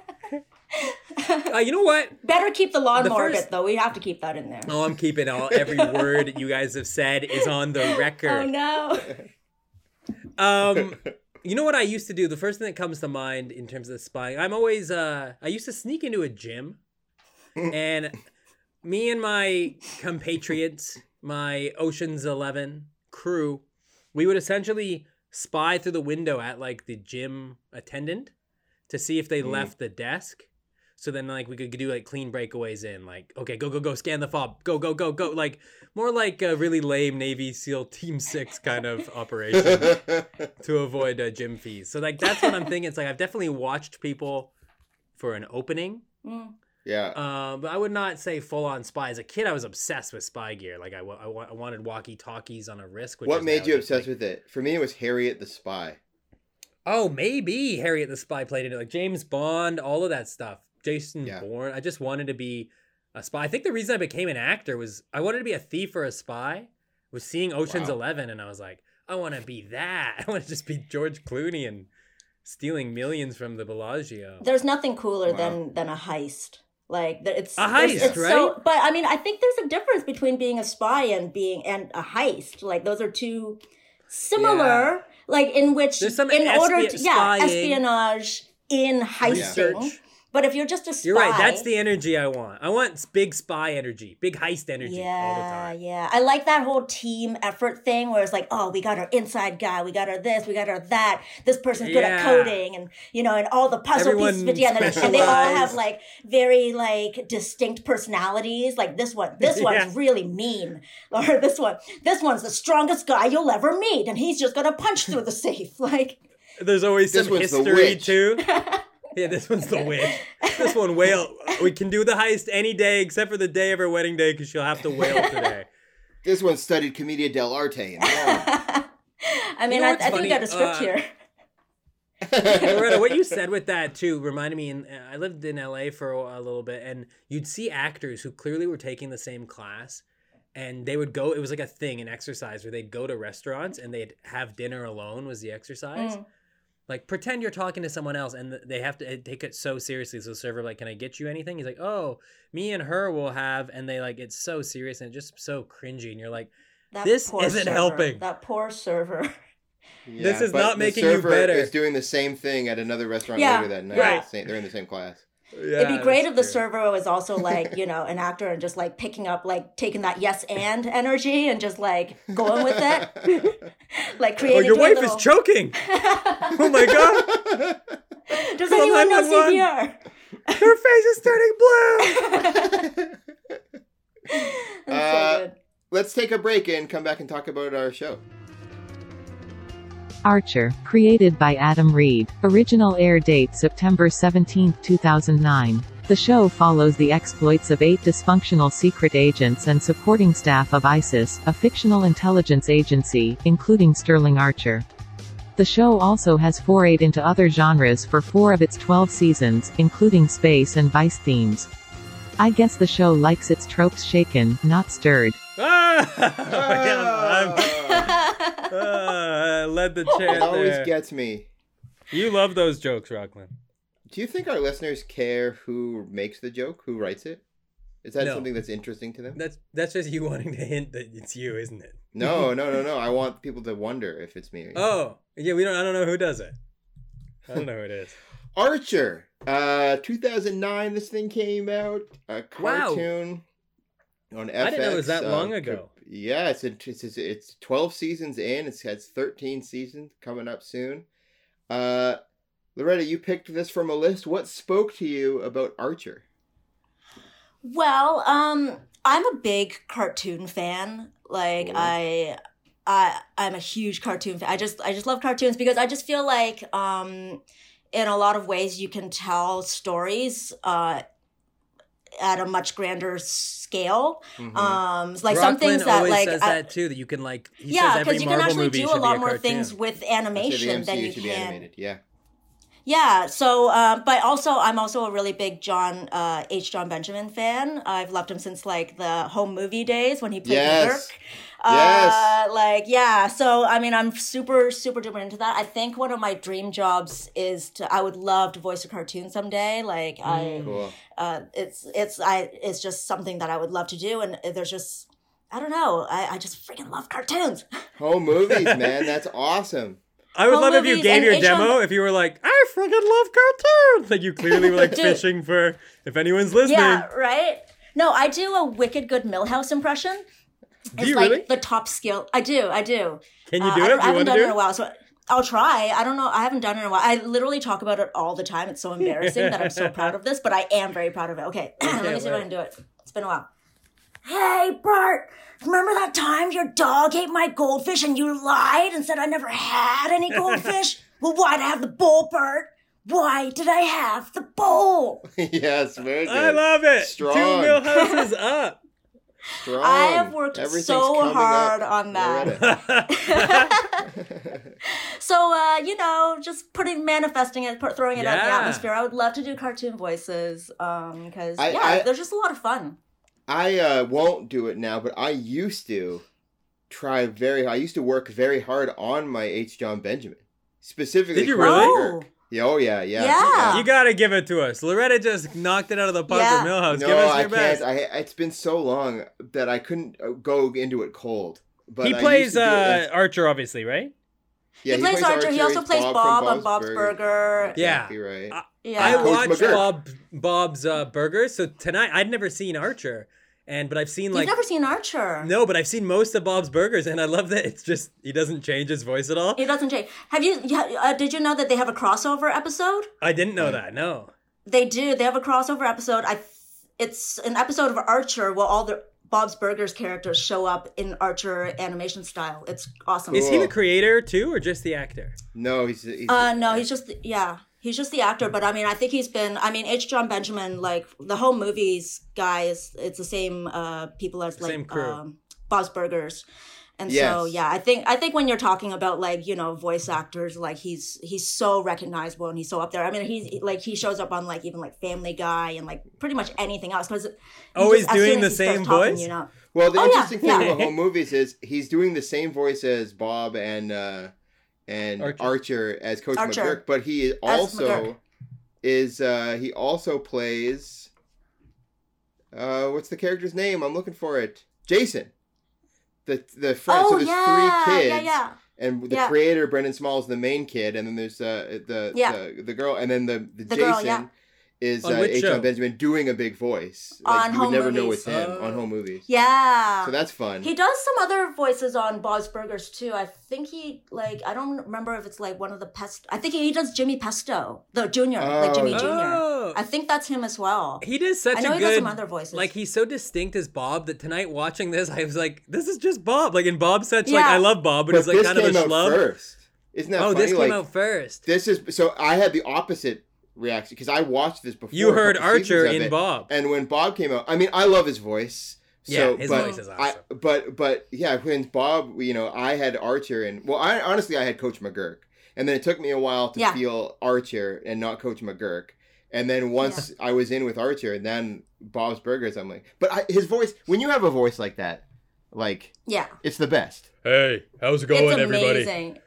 Uh, you know what? Better keep the lawnmower first- bit though. We have to keep that in there. Oh, I'm keeping all every *laughs* word you guys have said is on the record. Oh no. Um, you know what I used to do? The first thing that comes to mind in terms of spying, I'm always uh, I used to sneak into a gym, and me and my compatriots, my Ocean's Eleven crew, we would essentially spy through the window at like the gym attendant to see if they left the desk. So then, like, we could do like clean breakaways in, like, okay, go, go, go, scan the fob, go, go, go, go, like more like a really lame Navy SEAL Team Six kind of *laughs* operation to avoid uh, gym fees. So like that's what I'm thinking. It's like I've definitely watched people for an opening, Mm. Yeah. um, but I would not say full on spy. As a kid, I was obsessed with spy gear. Like I, I, I wanted walkie talkies on a wrist. Which what is made you obsessed like- with it? For me, it was Harriet the Spy. Oh, maybe Harriet the Spy played in it, like James Bond, all of that stuff. Jason Yeah. Bourne. I just wanted to be a spy. I think the reason I became an actor was I wanted to be a thief or a spy. Was seeing Ocean's Wow. Eleven, and I was like, I want to be that. *laughs* I want to just be George Clooney and stealing millions from the Bellagio. There's nothing cooler Wow. than than a heist. Like it's A heist, it's So, right? but I mean, I think there's a difference between being a spy and being and a heist. Like those are two similar. Like in which, in order to yeah, espionage in heisting. Research. But if you're just a spy, You're right. That's the energy I want. I want big spy energy, big heist energy all the Yeah, time. yeah. I like that whole team effort thing where it's like, oh, we got our inside guy, we got our this, we got our that. This person's good at coding, and you know, and all the puzzle Everyone pieces fit together, and they all have like very like distinct personalities. Like this one, this *laughs* Yeah. one's really mean, or this one, this one's the strongest guy you'll ever meet, and he's just gonna punch through the safe. *laughs* Like, There's always This some one's the history witch. too. *laughs* yeah, this one's the witch. *laughs* This one wail. We can do the heist any day except for the day of her wedding day because she'll have to wail *laughs* today. This one studied Commedia dell'arte. And *laughs* I mean, know I, what's I think we got a script Uh, here. Loretta, what you said with that too reminded me. And I lived in LA for a, a little bit, and you'd see actors who clearly were taking the same class, and they would go. It was like a thing, an exercise where they'd go to restaurants and they'd have dinner alone. Was the exercise? Mm. Like pretend you're talking to someone else, and they have to take it so seriously. So the server like, "Can I get you anything?" He's like, "Oh, me and her will have," and they like it's so serious and just so cringy, and you're like, That This isn't server. helping. That poor server. *laughs* Yeah, is but not the making you server better. Is doing the same thing at another restaurant Yeah, later that night. right. Same- They're in the same class. Yeah, It'd be great if the true. server was also like, you know, an actor and just like picking up, like taking that yes and energy and just like going with it. *laughs* like creating. Oh, your wife little- is choking. oh my god. *laughs* Does Call anyone know 911. CPR? Her face is turning blue. *laughs* Uh, so. Let's take a break and come back and talk about our show. Archer, created by Adam Reed. Original air date September 17, 2009. The show follows the exploits of eight dysfunctional secret agents and supporting staff of ISIS, a fictional intelligence agency, including Sterling Archer. The show also has forayed into other genres for four of its 12 seasons, including space and vice themes. I guess the show likes its tropes shaken, not stirred. *laughs* I'm- ah, I led the it chant always there. gets me. You love those jokes, Rockland. Do you think our listeners care who makes the joke, who writes it? Is that No. something that's interesting to them? That's that's just you *laughs* wanting to hint that it's you, isn't it? No, no, no, no. *laughs* I want people to wonder if it's me. Oh, yeah. We don't. I don't know who does it. I don't know who it is. *laughs* Archer. Uh, 2009. This thing came out. A Wow. cartoon on FX. I didn't know it was that uh, long ago. Yeah, it's it's it's, it's 12 seasons in. It's has 13 seasons coming up soon. Uh, Loretta, you picked this from a list. What spoke to you about Archer? Well, um, I'm a big cartoon fan. Like Cool. I, I, I'm a huge cartoon fan. I just, I just love cartoons because I just feel like, um, in a lot of ways, you can tell stories, uh, at a much grander scale. Mhm. Um, like some things that like, says I- that too. That you can like. He yeah, because you can actually do a be lot more things with I'd say the animation than MCU you should be can. animated. Yeah. Yeah. So, uh, but also, I'm also a really big Jon uh, H. Jon Benjamin fan. I've loved him since like the home movie days when he played Yes. McGuirk. Yes. Uh, like yeah. So I mean, I'm super super duper into that. I think one of my dream jobs is to. I would love to voice a cartoon someday. Like I, Cool. uh, it's it's I it's just something that I would love to do. And there's just I don't know. I, I just freaking love cartoons. *laughs* Home movies, man. That's awesome. I would Home love if you gave and your H. demo. If you were like, I freaking love cartoons. Like you clearly were like *laughs* fishing for. If anyone's listening, Yeah, right. No, I do a wicked good Milhouse impression. Do It's you like really? the top skill. I do. I do. Can you Uh, do I, it? don't- I haven't done do it in a while, so I'll try. I don't know. I haven't done it in a while. I literally talk about it all the time. It's so *laughs* embarrassing that I'm so proud of this, but I am very proud of it. Okay, *clears throat* let me see if I can do it. It's been a while. Hey, Bart. Remember that time your dog ate my goldfish and you lied and said I never had any goldfish? *laughs* well, why'd I have the bowl, Bart? Why did I have the bowl? *laughs* yes, very good. I love it. Strong. Two Milhouses up. Strong. I have worked so hard on that. *laughs* *laughs* So, uh, you know, just putting manifesting it, put, throwing it out the atmosphere. I would love to do cartoon voices, um, because I- yeah, I- they're just a lot of fun. I uh, won't do it now, but I used to try very. I used to work very hard on my H. Jon Benjamin, specifically. Did you Chris really? McGuirk. Yeah, oh yeah, yeah. Yeah. You gotta give it to us. Loretta just knocked it out of the park Yeah. with Milhouse. No, give us I your can't. I, it's been so long that I couldn't uh, go into it cold. But he I plays used to do it uh, Archer, obviously, right? yeah, he, plays Archer. He also plays Bob Bob, on Bob's Burger. Yeah. Exactly right. I- Yeah. I watched Bob Bob's uh, Burgers. So tonight, I'd never seen Archer, and but I've seen like You've never seen Archer. no, but I've seen most of Bob's Burgers, and I love that it's just he doesn't change his voice at all. It doesn't change. Have you? yeah, Uh, did you know that they have a crossover episode? I didn't know that. No. They do. They have a crossover episode. I. It's an episode of Archer where all the Bob's Burgers characters show up in Archer animation style. It's awesome. Is he the creator too, or just the actor? No, he's. he's Uh, no, he's just yeah, he's just the actor. But I mean, I think he's been. I mean, H. Jon Benjamin, like the whole movies guys, it's the same uh people as like Same crew. um, Bob's Burgers. And so yeah, I think I think when you're talking about like you know voice actors, like he's he's so recognizable and he's so up there. I mean, he's like he shows up on like even like Family Guy and like pretty much anything else because Always doing the same voice? You know, Well, the Oh, yeah, interesting thing yeah. about home *laughs* movies is he's doing the same voice as Bob and uh, and Archer. Archer. as Coach Archer. McGuirk, but he also is uh, he also plays uh, what's the character's name? I'm looking for it. Jason. The the friend. oh so there's yeah, three kids, yeah, yeah. and the Yeah. creator Brendan Small is the main kid, and then there's uh, the Yeah. the the girl, and then the the, The Jason girl, yeah. Is On uh, which H. show? Jon Benjamin doing a big voice. On Like, you would home never know movies. it's him Oh. on home movies. Yeah. So that's fun. He does some other voices on Bob's Burgers too. I think he like I don't remember if it's like one of the pest. I think he does Jimmy Pesto, the Junior, like Jimmy Oh. Junior. Oh. I think that's him as well. He does such I know a he good. does some other voices. Like he's so distinct as Bob that tonight watching this, I was like, "This is just Bob." Like, in Bob's such like I love Bob, but, but he's like this kind of came a out schlub. first. Isn't that Oh, funny? this came like, out first. This is so I had the opposite reaction because I watched this before. You heard Archer of in it, Bob. and when Bob came out, I mean, I love his voice. Yeah, So, his but voice is I, awesome. but but yeah, when Bob, you know, I had Archer, and well, I honestly I had Coach McGuirk, and then it took me a while to Yeah. feel Archer and not Coach McGuirk, and then once I was in with Archer, and then Bob's Burgers, I'm like, but I, his voice, when you have a voice like that, like Yeah, it's the best. Hey, how's it it's amazing.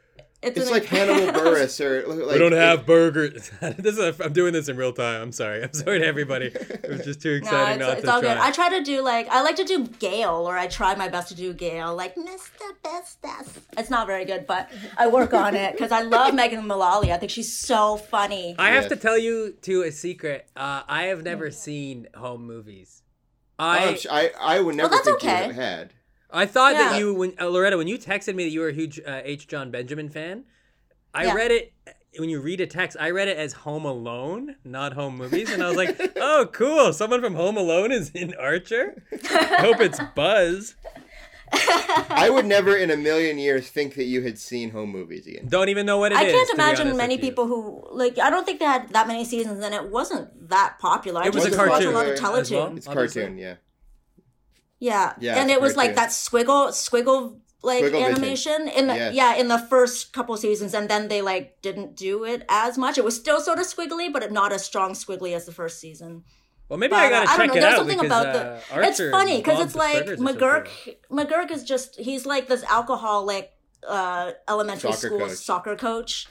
It's, It's like Hannibal Buress *laughs* or like we don't have burgers. *laughs* this is a, I'm doing this in real time. I'm sorry. I'm sorry to everybody. It was just too *laughs* No, exciting it's, not it's to all try. good. I try to do like I like to do Gayle, or I try my best to do Gayle, like Mr. Bestest. It's not very good, but I work on it because I love Megan Mullally. I think she's so funny. I have Yes. to tell you to a secret. Uh, I have never seen home movies. I I, I, I would never that's think you okay. would have had. I thought that you, when uh, Loretta, when you texted me that you were a huge uh, H. Jon Benjamin fan, I Yeah. read it. When you read a text, I read it as Home Alone, not Home Movies, and I was like, *laughs* "Oh, cool! Someone from Home Alone is in Archer. I hope it's Buzz. *laughs* I would never in a million years think that you had seen home movies, again. Don't even know what it is. I can't to imagine honest many people who like. I don't think they had that many seasons, and it wasn't that popular. I It was just a watched cartoon a lot of as television. well. It's Obviously. cartoon, yeah. Yeah, Yeah, and it was like cartoon. that squiggle, squiggle like Squiggle vision. animation in the Yes. yeah in the first couple seasons, and then they like didn't do it as much. It was still sort of squiggly, but not as strong squiggly as the first season. Well, maybe But, I uh, gotta I don't check know. it There's out something because about uh, the. It's funny because it's like McGuirk. something. McGuirk is just he's like this alcoholic uh, elementary Soccer school coach. soccer coach,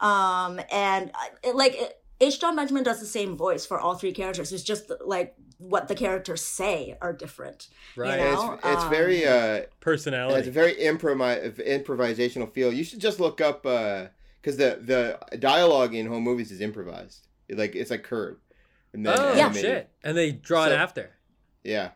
um, and uh, it, like it, H. Jon Benjamin does the same voice for all three characters. It's just like what the characters say are different. Right. You know? it's, it's um, very uh, it's a very improvi- improvisational feel. You should just look up because the the dialogue in home movies is improvised. It, like it's like curb. And then oh Yeah. animated. shit! And they draw it after. Yeah.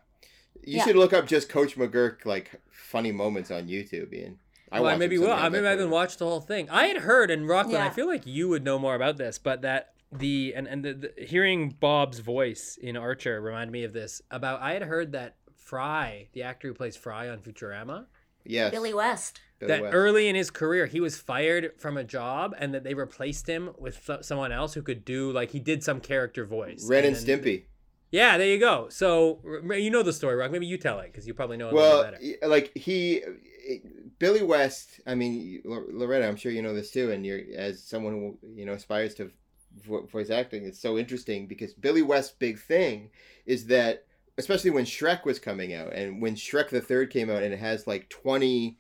You Yeah. should look up just Coach McGuirk like funny moments on YouTube, Ian. I well, I maybe will. I maybe I I haven't watched the whole thing. I had heard in Rockland. I feel like you would know more about this, but that the and and the, the hearing Bob's voice in Archer reminded me of this. About I had heard that Fry, the actor who plays Fry on Futurama, Yes. Billy West. Billy that West. early in his career he was fired from a job and that they replaced him with so- someone else who could do like he did some character voice. Ren and then- Stimpy. Yeah, there you go. So you know the story, Rock. Maybe you tell it because you probably know it a Well, little better. like he, Billy West. I mean, Loretta. I'm sure you know this too, and you're as someone who you know aspires to vo- voice acting. It's so interesting because Billy West's big thing is that, especially when Shrek was coming out, and when Shrek the Third came out, and it has like 20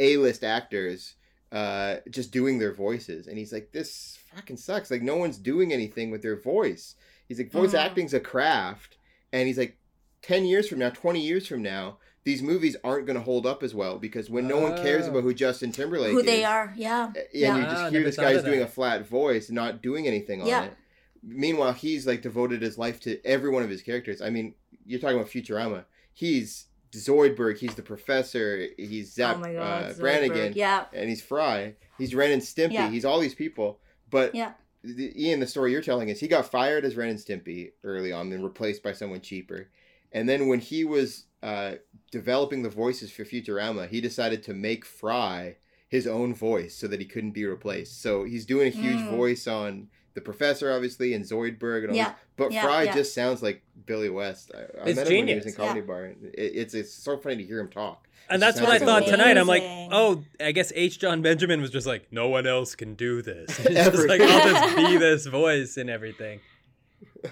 A-list actors. Uh, just doing their voices, and he's like, "This fucking sucks. Like, no one's doing anything with their voice." He's like, "Voice Mhm. acting's a craft," and he's like, 10 years from now, 20 years from now, these movies aren't going to hold up as well because when no one cares Oh. about who Justin Timberlake Who is, they are, yeah. and Yeah. you Ah, just hear this thought guy's doing a flat voice, not doing anything on Yeah. it. Meanwhile, he's like devoted his life to every one of his characters. I mean, you're talking about Futurama. He's Zoidberg. He's the professor. He's Zap oh my god, uh, Brannigan, Yeah, and he's Fry. He's Ren and Stimpy. Yeah. He's all these people. But yeah. the, Ian, the story you're telling is he got fired as Ren and Stimpy early on, then replaced by someone cheaper. And then when he was uh, developing the voices for Futurama, he decided to make Fry his own voice so that he couldn't be replaced. So he's doing a huge Mm. voice on the Professor, obviously, and Zoidberg and all Yeah. this. But Yeah, Fry yeah. just sounds like Billy West. I, I It's met him when he was in Comedy Yeah. Bar. It, it's it's so funny to hear him talk. And that's what I thought like- tonight. I'm like, oh, I guess H. Jon Benjamin was just like, no one else can do this. *laughs* He's just like, I'll just be *laughs* this voice and everything.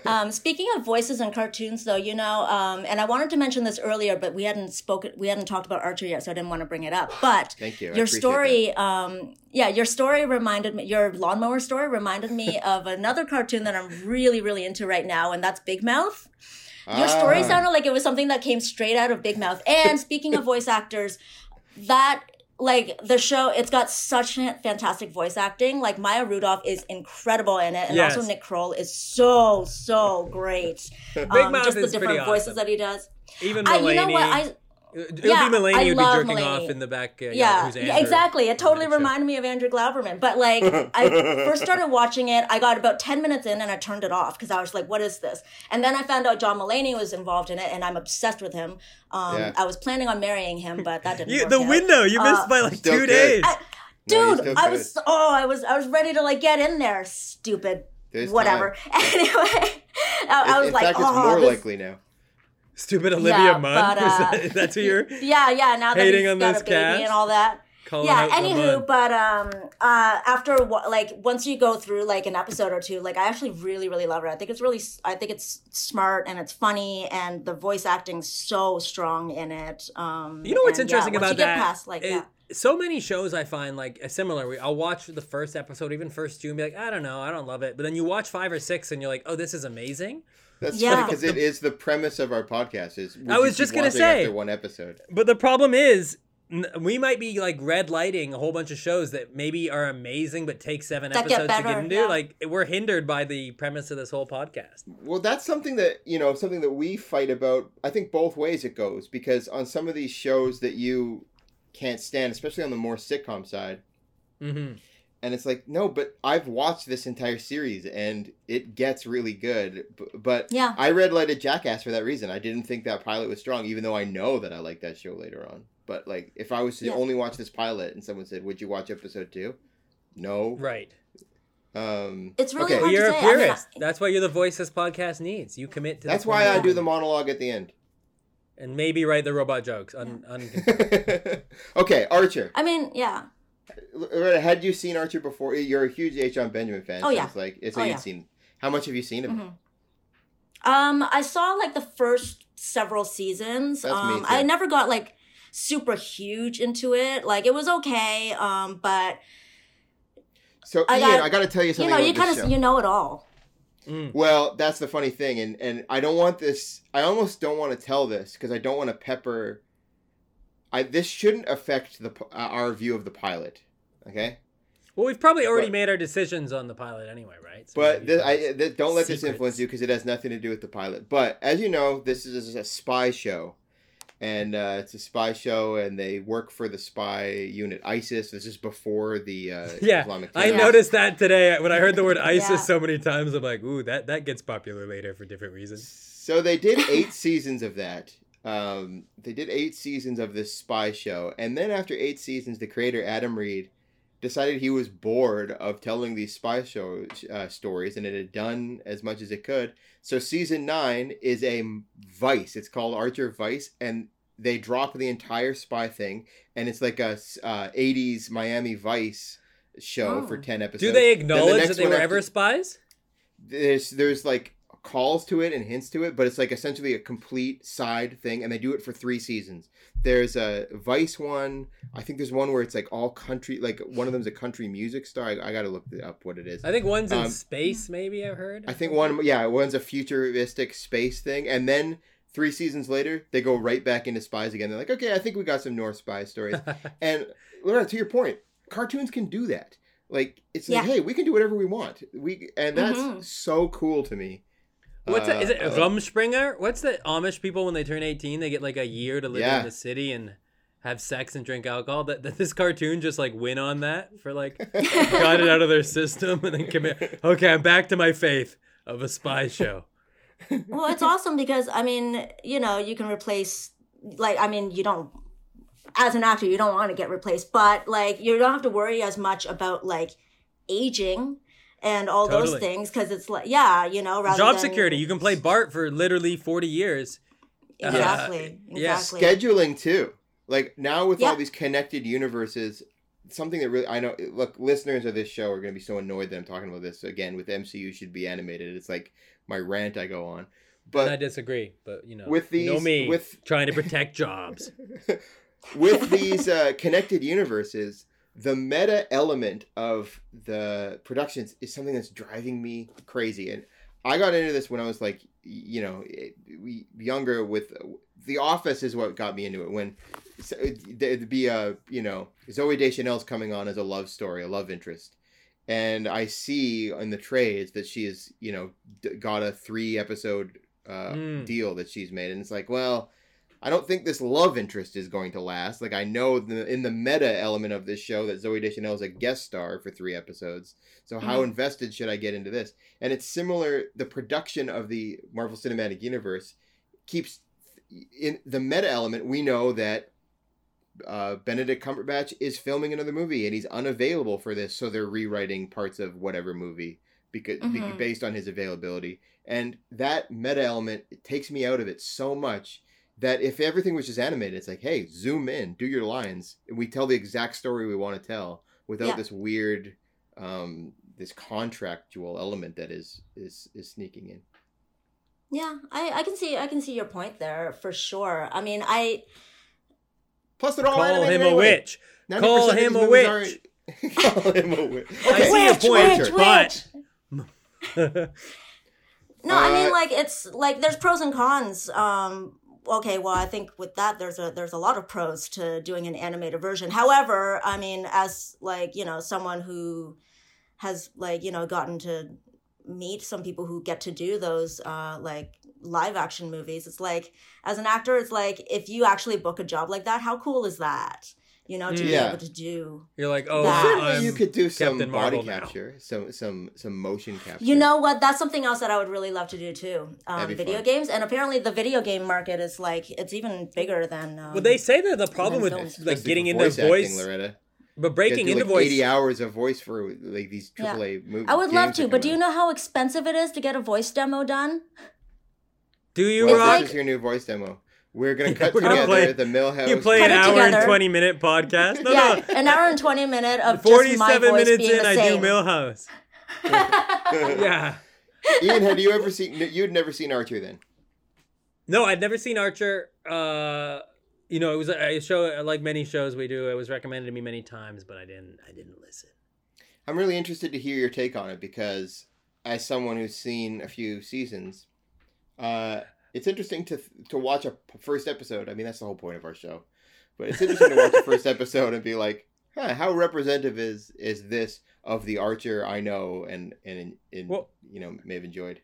Um, speaking of voices and cartoons, though, you know, um, and I wanted to mention this earlier, but we hadn't spoken, we hadn't talked about Archer yet, so I didn't want to bring it up. *sighs* But Thank you. Your story, um, yeah, your story reminded me, your lawnmower story reminded me *laughs* of another cartoon that I'm really, really into right now, and that's Big Mouth. Your story Ah. sounded like it was something that came straight out of Big Mouth. And speaking of voice actors, that like the show, it's got such fantastic voice acting. Like Maya Rudolph is incredible in it, and Yes. also Nick Kroll is so so great. *laughs* Big Um, just the different voices awesome. that he does. Even I, Mulaney. you know what? I It'll Yeah, be Mulaney I who'd be love jerking Mulaney. off in the back. Uh, yeah, who's yeah, exactly. It totally that show. reminded me of Andrew Glauberman. But like, I first started watching it, I got about ten minutes in and I turned it off because I was like, "What is this?" And then I found out John Mulaney was involved in it, and I'm obsessed with him. Um, Yeah. I was planning on marrying him, but that didn't. You, work the out. window you missed Uh, by like two good. days. I- Dude, still I was oh, I was I was ready to like get in there. Stupid. There's Whatever. *laughs* Anyway, I, I was in like, fact, it's oh, more this- likely now. Stupid Olivia Yeah, Munn. but, Is uh, that- that's who you're *laughs* Yeah, yeah. Now that Hating he's on got this a baby cast? and all that. calling yeah anywho but um uh after like once you go through like an episode or two like i actually really really love it i think it's really I think it's smart and it's funny and the voice acting's so strong in it um You know what's and, yeah, interesting once about that? past, like is yeah so many shows I find like uh, similar. We- I'll watch the first episode, even first two, and be like, I don't know, I don't love it. But then you watch five or six, and you're like, oh, this is amazing. That's Yeah. funny because it is the premise of our podcast. Is I was just gonna say. after one episode. But the problem is, we might be like red lighting a whole bunch of shows that maybe are amazing, but take seven That get episodes to get into. yeah. Like we're hindered by the premise of this whole podcast. Well, that's something that you know, something that we fight about. I think both ways it goes because on some of these shows that you can't stand, especially on the more sitcom side, Mm-hmm. And it's like, no, but I've watched this entire series and it gets really good. But Yeah. I red lighted Jackass for that reason. I didn't think that pilot was strong, even though I know that I like that show later on. But like, if I was to Yeah. only watch this pilot and someone said, "Would you watch episode two? No. Right. Um, It's really okay. hard Well, you're to a say. I mean, purist. I- That's why you're the voice this podcast needs. You commit to. That. That's why I do the monologue at the end. and maybe write the robot jokes. Un- un- *laughs* *laughs* okay, Archer. I mean, yeah. Loretta, had you seen Archer before? You're a huge H. Jon Benjamin fan. Oh, so yeah. It's like it's Oh, like you've seen. How much have you seen of it? Mhm. Um, I saw like the first several seasons. That's me um, too. I never got like super huge into it. Like it was okay. Um, but So I Ian, got- I got to tell you something. you something know, about you kind of you know it all. Mm. Well, that's the funny thing, and and I don't want this. I almost don't want to tell this because I don't want to pepper. I this shouldn't affect the uh, our view of the pilot. Okay, Well, we've probably already But- made our decisions on the pilot anyway, right? So but this, I it's- th- don't let this influence you because it has nothing to do with the pilot. But as you know, this is a spy show, and uh, it's a spy show, and they work for the spy unit ISIS. This is before the uh, *laughs* yeah, Islamic. I noticed that today when I heard the word ISIS Yeah. so many times. I'm like, ooh, that that gets popular later for different reasons. So they did eight seasons of that. Um, they did eight seasons of this spy show, and then after eight seasons, the creator Adam Reed decided he was bored of telling these spy show uh, stories, and it had done as much as it could. So season nine is a Vice. It's called Archer Vice, and they drop the entire spy thing, and it's like a uh, '80s Miami Vice show Oh. for ten episodes. Do they Then the acknowledge next that they were after- ever spies? there's there's like calls to it and hints to it, but it's like essentially a complete side thing, and they do it for three seasons. There's a Vice one. I think there's one where it's like all country, like one of them's a country music star. I, I got to look up what it is. I think one's in Um, space. Maybe I've heard. I think one, yeah, one's a futuristic space thing, and then three seasons later, they go right back into spies again. They're like, okay, I think we got some North spy stories. *laughs* and Laura, to your point, cartoons can do that. Like it's like, hey, we can do whatever we want. We and that's Mhm. so cool to me. What's Uh, it? Is it uh, Rumspringa? What's the Amish people when they turn 18? They get like a year to live Yeah. in the city and have sex and drink alcohol. That, that this cartoon just like win on that for like *laughs* got it out of their system and then commit. Okay, I'm back to my faith of a spy show. *laughs* well, it's awesome because I mean, you know, you can replace like I mean, you don't as an actor, you don't want to get replaced, but like you don't have to worry as much about like aging and all those things because it's like yeah, you know, rather Job than- security. You can play Bart for literally 40 years. exactly, Uh, yeah. exactly. scheduling too. Like now with all these connected universes, something that really I know. Look, listeners of this show are going to be so annoyed that I'm talking about this again. With MCU should be animated. It's like my rant I go on, And I disagree, but you know, With you know these- me with- trying to protect jobs. *laughs* with these uh, connected universes, the meta element of the productions is something that's driving me crazy. And I got into this when I was like, you know, eh, we- younger. With The Office is what got me into it. When so, there'd be a, you know, Zooey Deschanel's coming on as a love story, a love interest. And I see in the trades that she is, you know, got a three episode uh, Mm. deal that she's made, and it's like, well, I don't think this love interest is going to last. Like I know the, in the meta element of this show that Zooey Deschanel is a guest star for three episodes. So how Mhm. invested should I get into this? And it's similar. The production of the Marvel Cinematic Universe keeps in the meta element. We know that uh, Benedict Cumberbatch is filming another movie and he's unavailable for this, so they're rewriting parts of whatever movie because be- Mhm. based on his availability. And that meta element it takes me out of it so much that if everything was just animated, it's like, hey, zoom in, do your lines, and we tell the exact story we want to tell without Yeah. this weird, um, this contractual element that is is is sneaking in. Yeah, I, I can see I can see your point there for sure. I mean, I Plus, they're all Call animated him a anyway. witch. Call him a witch. are- *laughs* Call him a witch. I Okay, see your Witch, point, witch, but *laughs* No, I mean Uh, like it's like there's pros and cons. Um okay, well I think with that there's a there's a lot of pros to doing an animated version. However, I mean as like, you know, someone who has like, you know, gotten to meet some people who get to do those uh like live action movies. It's like as an actor it's like if you actually book a job like that, how cool is that? You know, to be able to do you're like, oh, That- Certainly, I'm you could do some Captain body Marvel now. capture, some some some motion capture. You know what? That's something else that I would really love to do too. Um, That'd be video fun. games, and apparently the video game market is like it's even bigger than. Um, Well, they say that the problem with then like getting for into voice voice, acting, Loretta. but breaking You into like, voice. eighty hours of voice for like these Yeah. AAA movies. I would love to, but do you know how expensive it is to get a voice demo done? Do you, Well, Rock? this is your new voice demo. We're gonna *laughs* Yeah, cut we're gonna together play- the Milhouse. you play an it hour and twenty minute podcast. No, yeah, no. an hour and twenty minute of Forty-seven minutes being in, I do same. Milhouse. *laughs* yeah. Ian, had you ever seen? You'd never seen Archer then? No, I'd never seen Archer. Uh, you know, it was a a show like many shows we do. It was recommended to me many times, but I didn't. I didn't listen. I'm really interested to hear your take on it because, as someone who's seen a few seasons, uh, it's interesting to to watch a first episode. I mean, that's the whole point of our show, but it's interesting to watch the first *laughs* episode and be like, huh, how representative is is this of the Archer I know and and, and Well- you know may have enjoyed.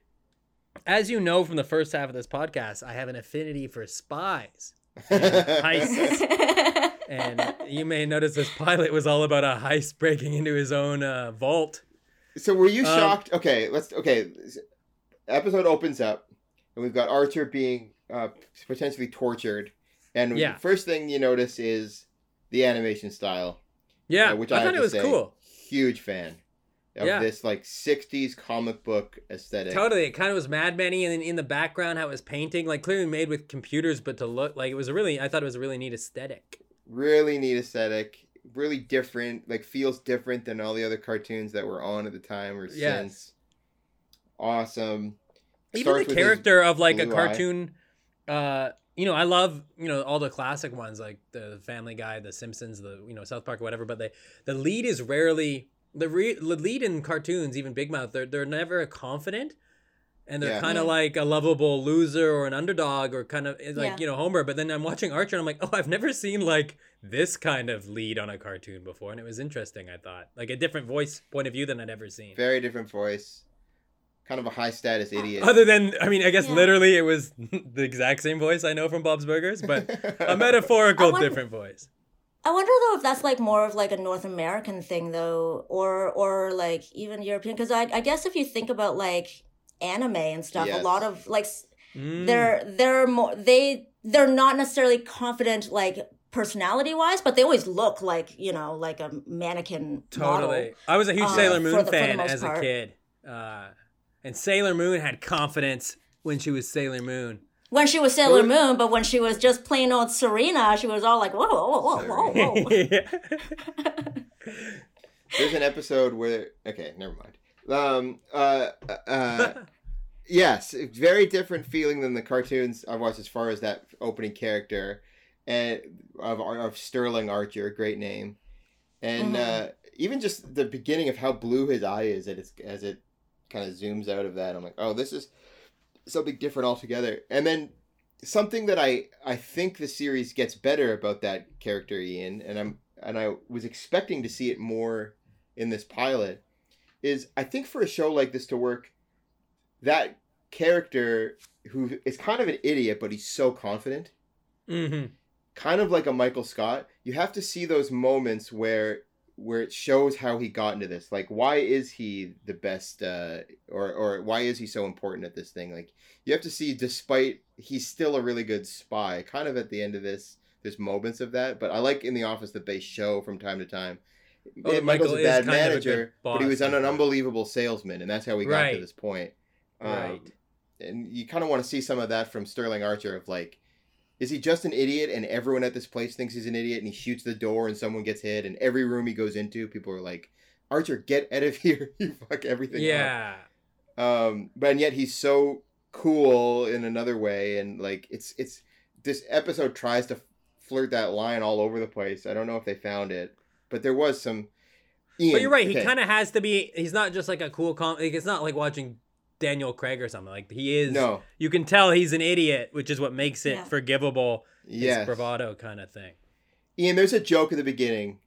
As you know from the first half of this podcast, I have an affinity for spies. *laughs* Heists. And you may notice this pilot was all about a heist breaking into his own uh, vault. So were you Um, shocked? okay, let's okay. Episode opens up, and we've got Archer being uh, potentially tortured, and Yeah. the first thing you notice is the animation style, Yeah, uh, which I, I, thought it was say, cool. Huge fan of Yeah. this like '60s comic book aesthetic. Totally, it kind of was Mad Men-y, and then in the background, how it was painting, like clearly made with computers, but to look like it was a really, I thought it was a really neat aesthetic. Really neat aesthetic. Really different. Like feels different than all the other cartoons that were on at the time or Yes. since. Awesome. Even the character of like a blue eye. cartoon, uh, you know, I love you know all the classic ones like the Family Guy, the Simpsons, the you know South Park, whatever. But they the lead is rarely the, re, the lead in cartoons, even Big Mouth. They're they're never confident, and they're Yeah. kind of like a lovable loser or an underdog or kind of like Yeah. you know Homer. But then I'm watching Archer and I'm like, *laughs* oh, I've never seen like this kind of lead on a cartoon before, and it was interesting. I thought like a different voice point of view than I'd ever seen. Very different voice. Kind of a high status idiot. Other than, I mean, I guess Yeah. literally it was *laughs* the exact same voice I know from Bob's Burgers, but a *laughs* metaphorical wonder- different voice. I wonder though if that's like more of like a North American thing though, or or like even European. Because I I guess if you think about like anime and stuff, Yes. a lot of like Mm. they're they're more they they're not necessarily confident like personality wise, but they always look like you know like a mannequin totally. model. I was a huge uh, Sailor for Moon the- for the fan most as a kid, uh, and Sailor Moon had confidence when she was Sailor Moon. When she was Sailor Who- Moon, but when she was just plain old Serena, she was all like whoa whoa whoa whoa whoa. whoa. *laughs* There's an episode where okay, never mind. Um, uh, uh, *laughs* yes, very different feeling than the cartoons I've watched as far as that opening character, and of of Sterling Archer, great name, and Mhm. uh, even just the beginning of how blue his eye is as, it's, as it kind of zooms out of that. I'm like, oh, this is something different altogether. And then something that I I think the series gets better about that character Ian, and I'm and I was expecting to see it more in this pilot is I think for a show like this to work, that character who is kind of an idiot but he's so confident, hmm kind of like a Michael Scott, you have to see those moments where where it shows how he got into this. Like why is he the best uh or or why is he so important at this thing? Like you have to see despite he's still a really good spy. Kind of at the end of this there's moments of that, but I like in the office that they show from time to time. Oh, Yeah, Michael Michael's a is bad of a manager, but he was an, stuff. unbelievable salesman, and that's how we got Right. to this point. Um, Right. and you kind of want to see some of that from Sterling Archer of like, is he just an idiot and everyone at this place thinks he's an idiot and he shoots the door and someone gets hit and every room he goes into people are like, Archer, get out of *laughs* here, you fuck everything up." Yeah. um but and yet he's so cool in another way and like it's it's this episode tries to flirt that line all over the place. I don't know if they found it, but there was some. Ian, But you're right. He kind of has to be. He's not just like a cool com. Like, it's not like watching Daniel Craig or something. Like he is. No. You can tell he's an idiot, which is what makes it Yeah. forgivable. His Yes. bravado kind of thing. Ian, there's a joke at the beginning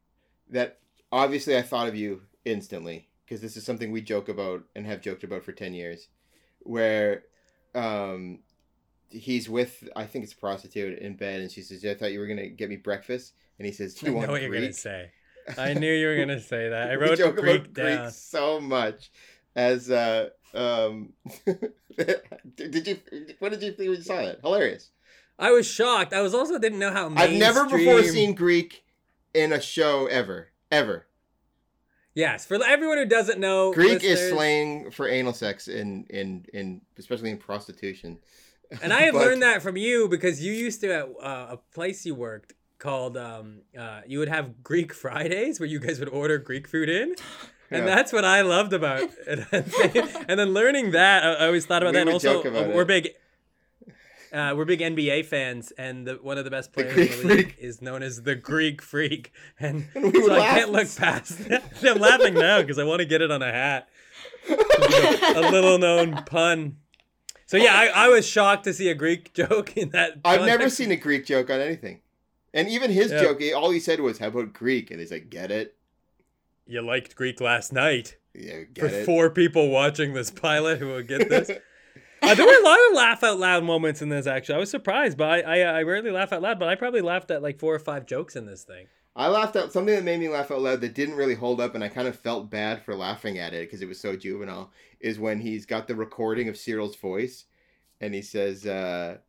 that obviously I thought of you instantly because this is something we joke about and have joked about for 10 years where um he's with I think it's a prostitute in bed and she says I thought you were going to get me breakfast and he says do I you know want what you're gonna say. *laughs* I knew you were gonna say that. I we wrote joke Greek about down. Greek so much as uh um *laughs* did you what did you think when you saw that hilarious I was shocked. I was also didn't know how. I've never before seen Greek in a show ever ever Yes, for everyone who doesn't know, Greek is slang for anal sex in in in especially in prostitution. *laughs* And I have But- learned that from you because you used to at uh, a place you worked called um uh you would have Greek Fridays where you guys would order Greek food in. *laughs* And Yeah. that's what I loved about *laughs* it. and then learning that, I I always thought about We that. And also, about we're it. big, uh, we're big NBA fans, and the, one of the best players Greek in the league Freak. is known as the Greek Freak. And, *laughs* And we would so I can't look past. *laughs* I'm laughing now because I want to get it on a hat. a little known pun. So yeah, I, I was shocked to see a Greek joke in that. I've never seen a Greek joke on anything. And even his Yeah. joke, all he said was, "How about Greek?" And he's like, "Get it? You liked Greek last night. Yeah, For it." four people watching this *laughs* pilot who will get this. *laughs* Uh, there were a lot of laugh out loud moments in this. Actually, I was surprised, but I, I I rarely laugh out loud. But I probably laughed at like four or five jokes in this thing. I laughed out something that made me laugh out loud that didn't really hold up, and I kind of felt bad for laughing at it because it was so juvenile. Is when he's got the recording of Cyril's voice, and he says, uh,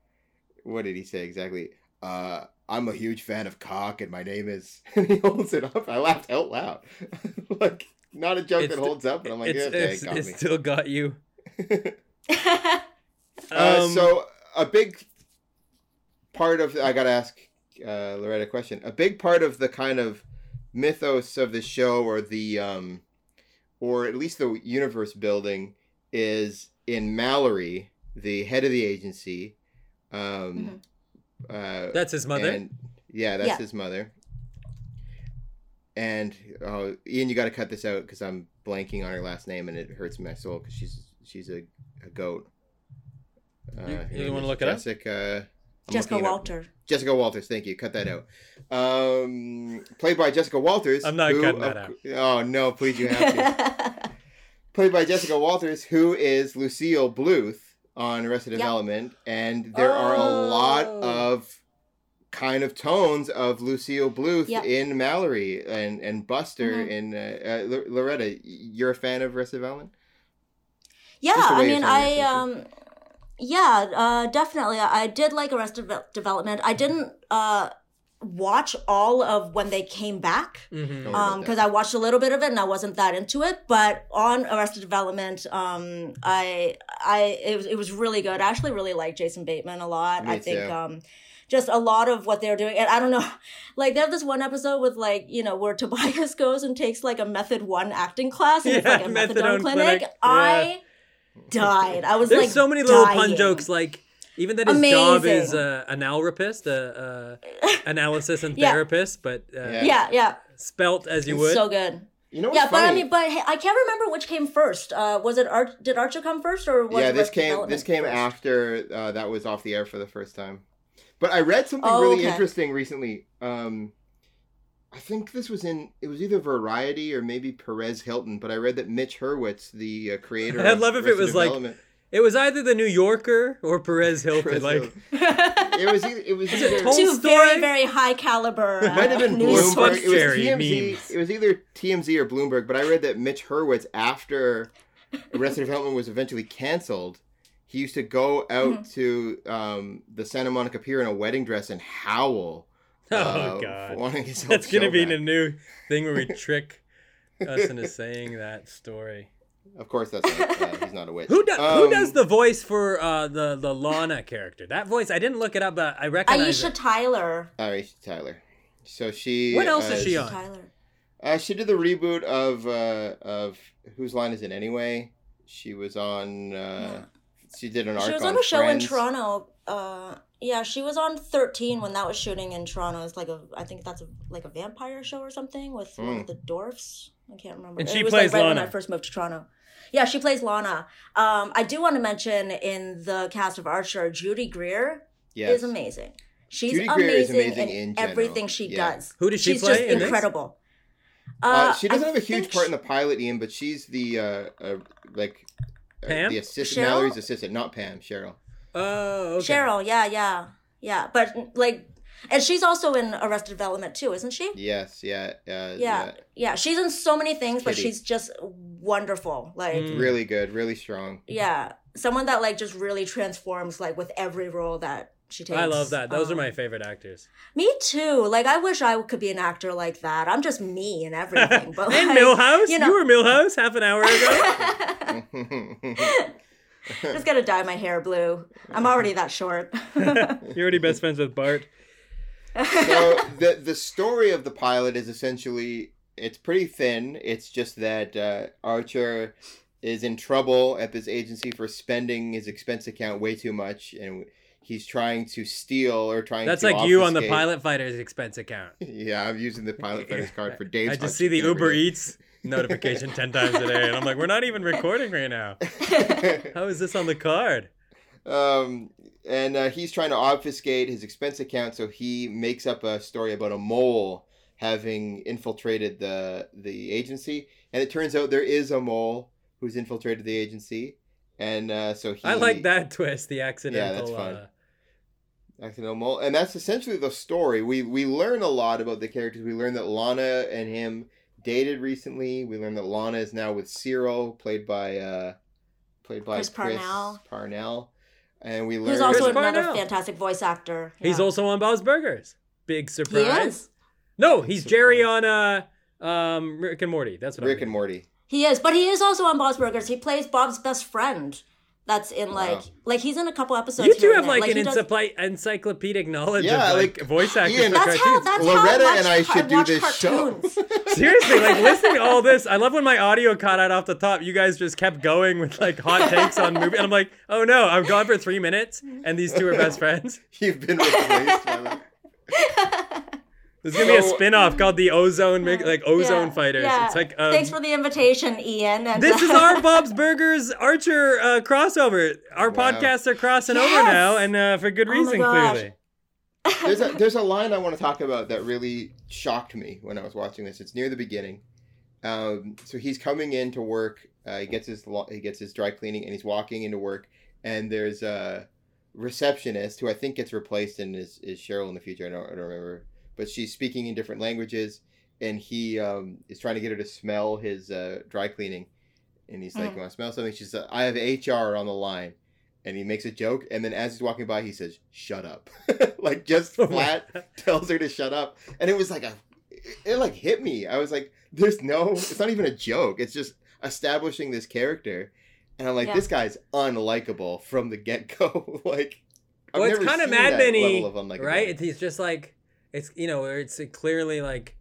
"What did he say exactly?" Uh, I'm a huge fan of cock, and my name is. *laughs* And he holds it up. I laughed out loud, *laughs* like not a joke It's that the- holds up, but I'm like, it's, yeah, okay, it's, got it me. still got you. *laughs* Uh, Um, so a big part of I gotta ask uh, Loretta a question. A big part of the kind of mythos of the show, or the um, or at least the universe building, is in Mallory, the head of the agency. Um, uh, that's his mother. and- yeah, that's Yeah. his mother. And oh, Ian, you got to cut this out because I'm blanking on her last name, and it hurts my soul because she's she's a, a goat. Uh, You- you wanna is look it up? Jessica. I'm Jessica looking up. Walter. Jessica Walters, thank you. Cut that out. Um, played by Jessica Walters. I'm not who, cutting that of out. Oh no, please, you have to. *laughs* played by Jessica Walters, who is Lucille Bluth on Arrested Yep. Development, and there are a lot Oh. of kind of tones of Lucille Bluth Yep. in Mallory and and Buster Mhm. in uh, uh, L- Loretta. You're a fan of Arrested Development? Yeah, I mean, I um, yeah, uh, definitely. I I did like Arrested Devel- Development. I didn't uh watch all of when they came back. Don't worry about Um, because I watched a little bit of it and I wasn't that into it, but on Arrested Development, um, I, I, it was, it was really good. I actually really like Jason Bateman a lot. Me I think, too. um, just a lot of what they're doing, and I don't know, *laughs* like they have this one episode with like you know where *laughs* Tobias goes and takes like a Method One acting class, and it's like a Methadone methadone clinic. clinic. Yeah. I died. I was There's like, so many little pun jokes, like even that his job is Amazing. uh, analrapist, uh, *laughs* uh, analysis and Yeah. therapist, but uh, Yeah. Yeah, yeah, spelt as you it's would. so good. You know what's Yeah, but I mean, but hey, I can't remember which came first. Uh, was it Arch? Did Archer come first, or was yeah, this Arrested came this came first? after uh, that was off the air for the first time. But I read something Oh, really okay. interesting recently. Um, I think this was in it was either Variety or maybe Perez Hilton. But I read that Mitch Hurwitz, the uh, creator, *laughs* I'd of love if it was like- Development- It was either the New Yorker or Perez *laughs* Hilton. Perez like Hilton. it was either, it was *laughs* Is either, it it Tolstoy? Two very, very high caliber. Uh, might have been news Bloomberg. Bloomberg. It was TMZ. memes. It was either TMZ or Bloomberg. But I read that Mitch Hurwitz, after Arrested Development was eventually canceled, he used to go out Mm-hmm. to um, the Santa Monica Pier in a wedding dress and howl. Oh uh, for god, wanting his own that's gonna be back. a new thing where we *laughs* trick us into saying that story. Of course, that's not, uh, he's not a witch. *laughs* Who does who Um, does the voice for uh, the the Lana character? That voice I didn't look it up, but I recognize Aisha it. Tyler. Aisha Tyler. So she. What else is uh, she on? Tyler. Uh, she did the reboot of uh, of whose line is it anyway? She was on uh, she did an arc She was on on a show Friends. in Toronto. Uh, yeah, she was on 13 when that was shooting in Toronto. It's like a, I think that's a, like a vampire show or something with one Hmm. of the dwarfs. I can't remember. And It she was, plays like, right when Lana. I first moved to Toronto. Yeah, she plays Lana. Um, I do want to mention in the cast of Archer, Judy Greer Yes. is amazing. She's Judy Greer amazing, is amazing in, in everything she Yeah. does. Who does she She's play just in this? incredible. Uh, she doesn't I have a huge think part in the pilot, Ian, but she's the uh, uh like uh, Pam? the assistant, Cheryl? Mallory's assistant, not Pam, Cheryl. Oh, okay. Cheryl, yeah, yeah, yeah. But like, and she's also in Arrested Development too, isn't she? Yes, yeah, uh, Yeah, yeah. She's in so many things, but she's just wonderful. Like, Mm. really good, really strong. yeah, someone that like just really transforms like with every role that she takes. I love that. Those are Um, my favorite actors. Me too. Like, I wish I could be an actor like that. I'm just me and everything. *laughs* But and like, Milhouse, you you, were Milhouse half an hour ago. *laughs* just gotta dye my hair blue. I'm already that short. *laughs* You're already best friends with Bart. so the the story of the pilot is essentially it's pretty thin. It's just that uh, Archer is in trouble at this agency for spending his expense account way too much, and he's trying to steal or trying. To That's like you on the pilot fighter's expense account. *laughs* Yeah, I'm using the pilot *laughs* fighter's card for Dave's. I just see the Uber. Eats notification 10 times a day, and I'm like, we're not even recording right now. *laughs* How is this on the card? um, and uh, he's trying to obfuscate his expense account, so he makes up a story about a mole having infiltrated the the agency, and it turns out there is a mole who's infiltrated the agency, and uh, so he I like that twist, the accidental. that's fun. Uh, accidental mole, and that's essentially the story. We we learn a lot about the characters. We learn that Lana and him dated recently. We learn that Lana is now with Cyril, played by uh, played by Chris Chris Parnell. Parnell. And we learn Who's also Chris another Parnell. fantastic voice actor. He's also on Bob's Burgers. Big he surprise. Is. No, he's Jerry on uh, um, Rick and Morty. That's what Rick I'm and Morty. He is, but he is also on Bob's Burgers. He plays Bob's best friend. That's in like Wow. like he's in a couple episodes. You here two have and there. like, an he does- encyclopedic knowledge Yeah, of like, like, voice actors Ian- for That's how. That's Loretta how I and I should do watch this show. *laughs* Seriously, like listening to all this, I love when my audio caught out off the top. You guys just kept going with like hot takes on movie, and I'm like, oh no, I'm gone for three minutes, and these two are best friends. *laughs* You've been replaced by *laughs* the... There's gonna be a So- spin-off called the Ozone, Mig- like Ozone Yeah, Fighters. yeah. It's like um, Thanks for the invitation, Ian. And, this is uh, our *laughs* Bob's Burgers Archer uh, crossover. Our Wow. podcasts are crossing over now, and uh, for good Oh reason, gosh. clearly. There's a *laughs* there's a line I want to talk about that really shocked me when I was watching this. It's near the beginning. Um, so he's coming in to work. Uh, he gets his lo- he gets his dry cleaning, and he's walking into work. And there's a receptionist who I think gets replaced and is, is Cheryl in the future. I don't, I don't remember, but she's speaking in different languages, and he um, is trying to get her to smell his uh, dry cleaning. And he's like, Mhm. "You want to smell something?" She says, "I have HR on the line." And he makes a joke, and then as he's walking by, he says, "Shut up!" *laughs* like just *laughs* flat *laughs* tells her to shut up, and it was like a, it like hit me. I was like, "There's no, it's not even a joke. It's just establishing this character," and I'm like, Yeah. "This guy's unlikable from the get go." like, I've well, it's kind of Mad that Men-y, level of unlikability. right? It's he's just like it's you know it's clearly like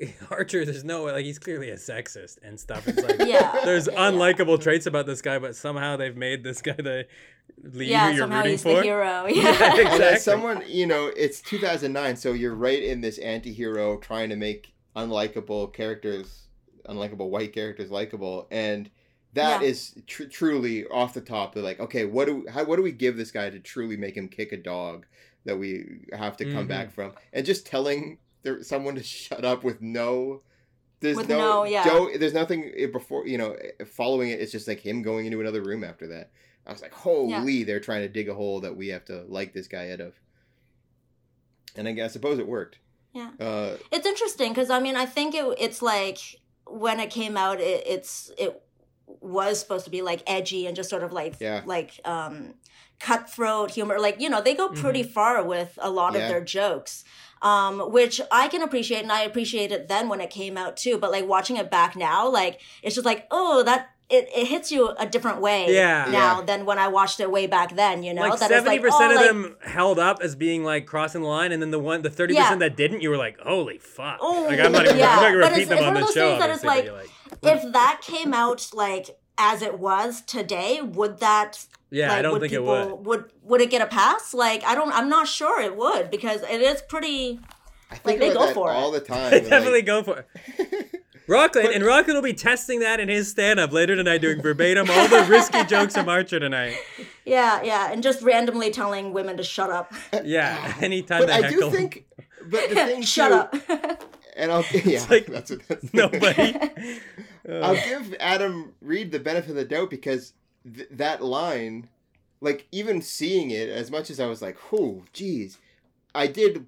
*laughs* Archer. There's no like he's clearly a sexist and stuff. It's like *laughs* yeah. there's yeah. unlikable traits about this guy, but somehow they've made this guy the lead Yeah, who you're somehow rooting he's for. the hero. *laughs* Yeah, Yeah. Exactly. as someone, you know, it's 2009, so you're right in this anti-hero trying to make unlikable characters, unlikable white characters likable, and that Yeah. is tr- truly off the top. They're like, okay, what do we, how, what do we give this guy to truly make him kick a dog that we have to come Mhm. back from? And just telling there, someone to *laughs* shut up with no. There's With no, no- yeah. Joe, there's nothing eh, before you know eh, following it. It's just like him going into another room after that. I was like, holy, they're trying to dig a hole that we have to like this guy out of. And I, guess, I suppose it worked. Yeah. Uh, It's interesting because I mean I think it, it's like when it came out it, it's it was supposed to be like edgy and just sort of like Yeah. like um cutthroat humor like you know they go pretty far with a lot Yeah. of their jokes um which I can appreciate and I appreciate it then when it came out too but like watching it back now like it's just like oh that it, it hits you a different way Yeah. now Yeah. than when I watched it way back then you know like That seventy percent oh, of like, them held up as being like crossing the line, and then the one, the thirty Yeah. percent that didn't, you were like, "Holy fuck!" Oh, like I'm not even, yeah. I'm not gonna But repeat it's- them it's on one of the those show. things that it's like- like hmm. if that came out like as it was today, would that Yeah, like, I don't would think it people, would. would would it get a pass? Like I don't I'm not sure it would because it is pretty I Like, think they go that for it. all the time. I and, like, definitely go for it. *laughs* Rockland and Rockland will be testing that in his stand-up later tonight, doing verbatim all the risky *laughs* jokes from Archer tonight. yeah, yeah, and just randomly telling women to shut up. Uh, yeah, anytime but they I do think, but the thing *laughs* shut too, up. *laughs* and I'll yeah, like that's what that's nobody. I'll give Adam Reed the benefit of the doubt because th- that line, like even seeing it, as much as I was like, "Oh, geez," I did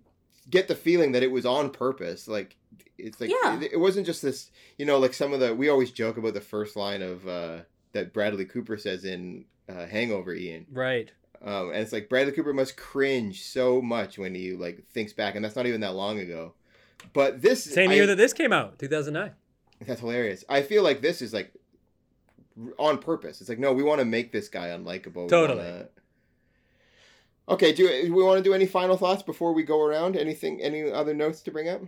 get the feeling that it was on purpose. Like it's like Yeah. it, it wasn't just this, you know, like some of the we always joke about the first line of uh, that Bradley Cooper says in uh, Hangover, Ian. Right. Um, and it's like Bradley Cooper must cringe so much when he like thinks back, and that's not even that long ago. But this Same I- year that this came out, 2009. that's hilarious. I feel like this is like on purpose. It's like no, we want to make this guy unlikable. Totally. wanna- Okay, do do we want to do any final thoughts before we go around? Anything? Any other notes to bring up?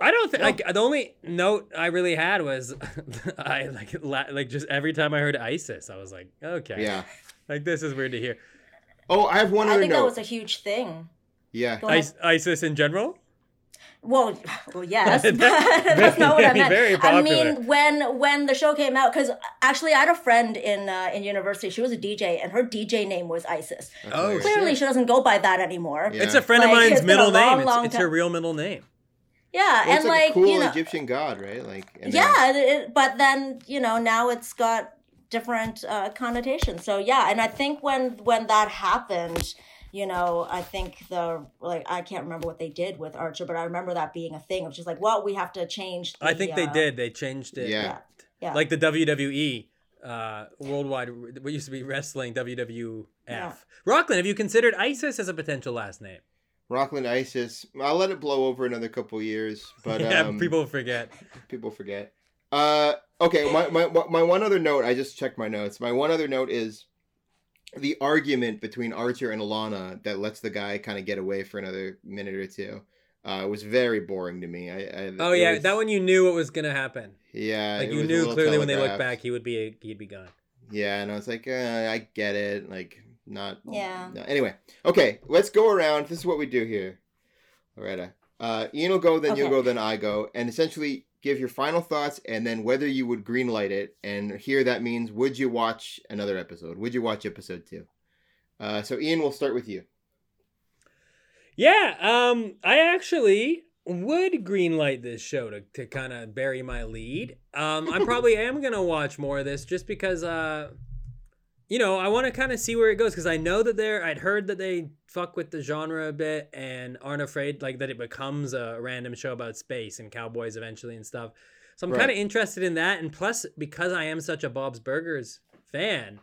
I don't think No. like the only note I really had was *laughs* I like la- like just every time I heard ISIS, I was like, okay, Yeah. like this is weird to hear. Oh, I have one I other think that was a huge thing. Yeah. Go ahead. Is- ISIS in general. Well, well, yes, *laughs* but *laughs* that's not what I meant. very I mean, when when the show came out, because actually, I had a friend in uh, in university. She was a DJ, and her DJ name was Isis. Oh, hilarious. Clearly, she doesn't go by that anymore. Yeah. It's a friend of mine's it's been a middle name. long, It's, it's her real middle name. Yeah, Well, and it's like, like a cool you know, Egyptian god, right? Like and then- yeah, it, it- but then you know now it's got different uh, connotations. So yeah, and I think when when that happened, you know, I think the like I can't remember what they did with Archer, but I remember that being a thing. It was just like, well, we have to change. The, I think they uh, did. They changed it. Yeah. Yeah, yeah. Like the WWE, uh, worldwide, what used to be wrestling, WWF. Yeah. Rockland, have you considered ISIS as a potential last name? Rockland Isis. I'll let it blow over another couple years, but *laughs* yeah, um, people forget. people forget. Uh, okay, my, my my one other note. I just checked my notes. My one other note is the argument between Archer and Alana that lets the guy kind of get away for another minute or two. Uh, was very boring to me. I, I Oh yeah, was- that one you knew what was gonna happen. Yeah, Like you knew clearly when they looked back, he would be he'd be gone. Yeah, and I was like, uh, I get it. Like, not. Yeah. no. Anyway, okay, let's go around. This is what we do here. Loretta. Uh, Ian will go, then you'll go, then I go, and essentially give your final thoughts, and then whether you would greenlight it. And here that means, would you watch another episode? Would you watch episode two? Uh, so Ian, we'll start with you. Yeah, um, I actually would greenlight this show to, to kind of bury my lead. Um, I probably *laughs* am gonna watch more of this just because, uh, you know, I want to kind of see where it goes because I know that they're. I'd heard that they fuck with the genre a bit and aren't afraid like that it becomes a random show about space and cowboys eventually and stuff. So I'm Right. kind of interested in that, and plus because I am such a Bob's Burgers fan.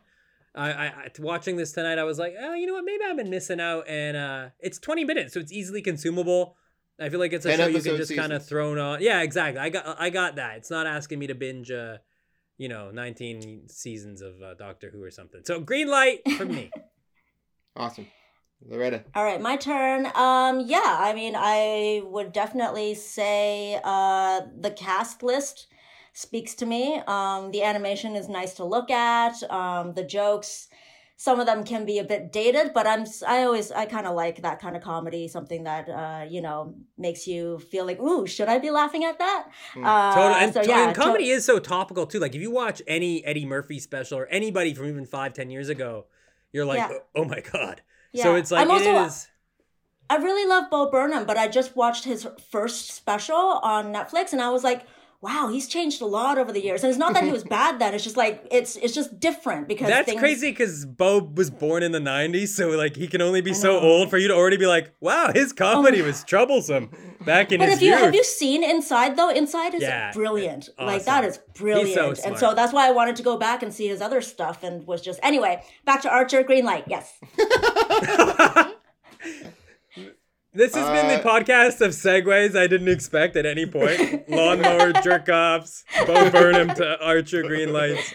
I, I, I watching this tonight, I was like, oh, you know what? Maybe I've been missing out, and uh, it's 20 minutes, so it's easily consumable. I feel like it's a show you can just kind of throw on. Yeah, exactly. I got I got that. It's not asking me to binge, uh, you know, 19 seasons of uh, Doctor Who or something. So green light for me. *laughs* Awesome, Loretta. All right, my turn. Um, yeah, I mean, I would definitely say uh, the cast list speaks to me. Um, the animation is nice to look at. Um, the jokes, some of them can be a bit dated, but I'm i always I kind of like that kind of comedy, something that uh, you know makes you feel like, ooh, should I be laughing at that? Hmm. Uh, Total, and, so yeah, and to- comedy is so topical too. Like if you watch any Eddie Murphy special or anybody from even five, ten years ago, you're like, Yeah. oh, oh my god. yeah. So it's like I'm also- it is. I really love Bo Burnham, but I just watched his first special on Netflix, and I was like, "Wow, he's changed a lot over the years." And it's not that he was *laughs* bad then; it's just like it's it's just different because That's things, crazy because Bo was born in the '90s, so like he can only be so. Oh old for you to already be like, "Wow, his oh comedy *laughs* was troublesome back in But his if you youth." have you seen Inside though? Inside is Yeah, brilliant. awesome. Like that is brilliant. and smart. so that's why I wanted to go back and see his other stuff and was just anyway, back to Archer Green Light. Yes. *laughs* This has been the Uh, podcast of segues I didn't expect at any point. *laughs* Lawnmower jerk offs, Bo Burnham to Archer green lights.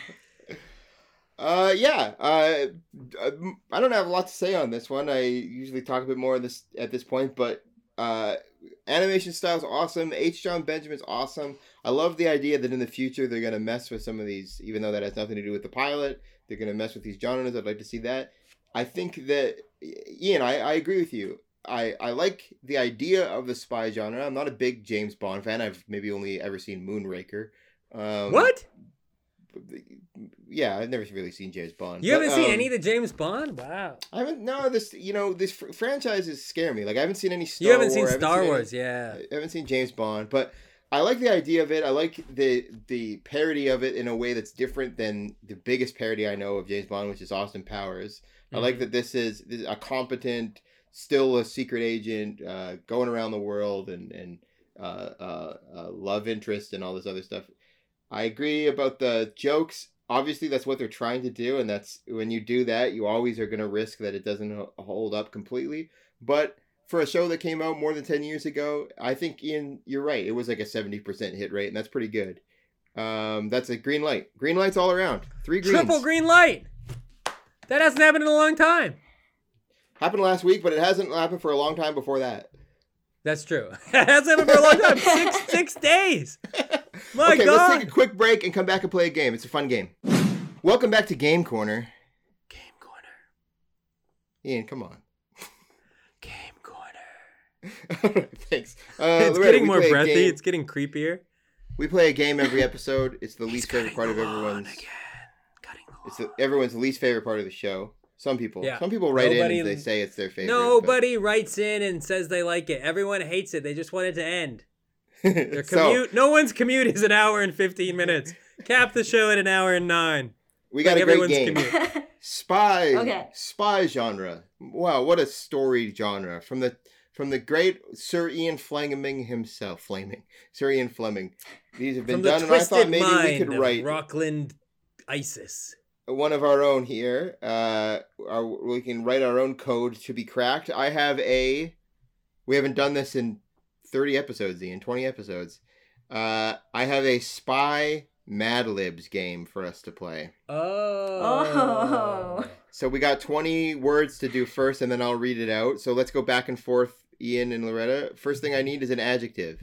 Uh, yeah. Uh, I don't have a lot to say on this one. I usually talk a bit more this at this point, but uh, animation style's awesome. H. Jon Benjamin's awesome. I love the idea that in the future they're gonna mess with some of these, even though that has nothing to do with the pilot. They're gonna mess with these genres. I'd like to see that. I think that Ian, I, I agree with you. I, I like the idea of the spy genre. I'm not a big James Bond fan. I've maybe only ever seen Moonraker. Um, what? Yeah, I've never really seen James Bond. You But, haven't seen um, any of the James Bond? Wow. I haven't. No, this you know this fr- franchises scare me. Like I haven't seen any. Star Wars. You haven't seen Wars, I Star any- Wars, yeah. I haven't seen James Bond, but I like the idea of it. I like the the parody of it in a way that's different than the biggest parody I know of James Bond, which is Austin Powers. I Mm-hmm. like that this is, this is a competent, still a secret agent, uh, going around the world and and uh, uh, uh, love interest and all this other stuff. I agree about the jokes. Obviously, that's what they're trying to do, and that's when you do that, you always are going to risk that it doesn't hold up completely. But for a show that came out more than 10 years ago, I think, Ian, you're right. It was like a 70% hit rate, and that's pretty good. Um, that's a green light. Green lights all around. Three greens. Triple green light. That hasn't happened in a long time. Happened last week, but it hasn't happened for a long time before that. That's true. *laughs* It hasn't happened for a long time. Six *laughs* six days. My okay, God. let's take a quick break and come back and play a game. It's a fun game. Welcome back to Game Corner. Game corner. Ian, come on. *laughs* Game corner. Thanks. Uh, it's Loretta, getting more breathy. It's getting creepier. We play a game every episode. It's the least favorite part of everyone's. Again. Cutting the It's the, everyone's least favorite part of the show. Some people. Yeah. Some people write Nobody- in and they say it's their favorite. but- Nobody writes in and says they like it. Everyone hates it. They just want it to end. *laughs* Their So, commute. no one's commute is an hour and fifteen minutes. Cap the show at an hour and nine. we got like a great everyone's game. commute. *laughs* Spy. Okay. Spy genre. Wow, what a storied genre from the from the great Sir Ian Fleming himself. Flaming. Sir Ian Fleming. These have been From the done, and I thought twisted maybe we mind could write Rockland ISIS. One of our own here. Uh, our, we can write our own code to be cracked. I have a. We haven't done this in thirty episodes, Ian. Twenty episodes. Uh, I have a spy Mad Libs game for us to play. Oh. Oh. So we got twenty words to do first, and then I'll read it out. So let's go back and forth, Ian and Loretta. First thing I need is an adjective.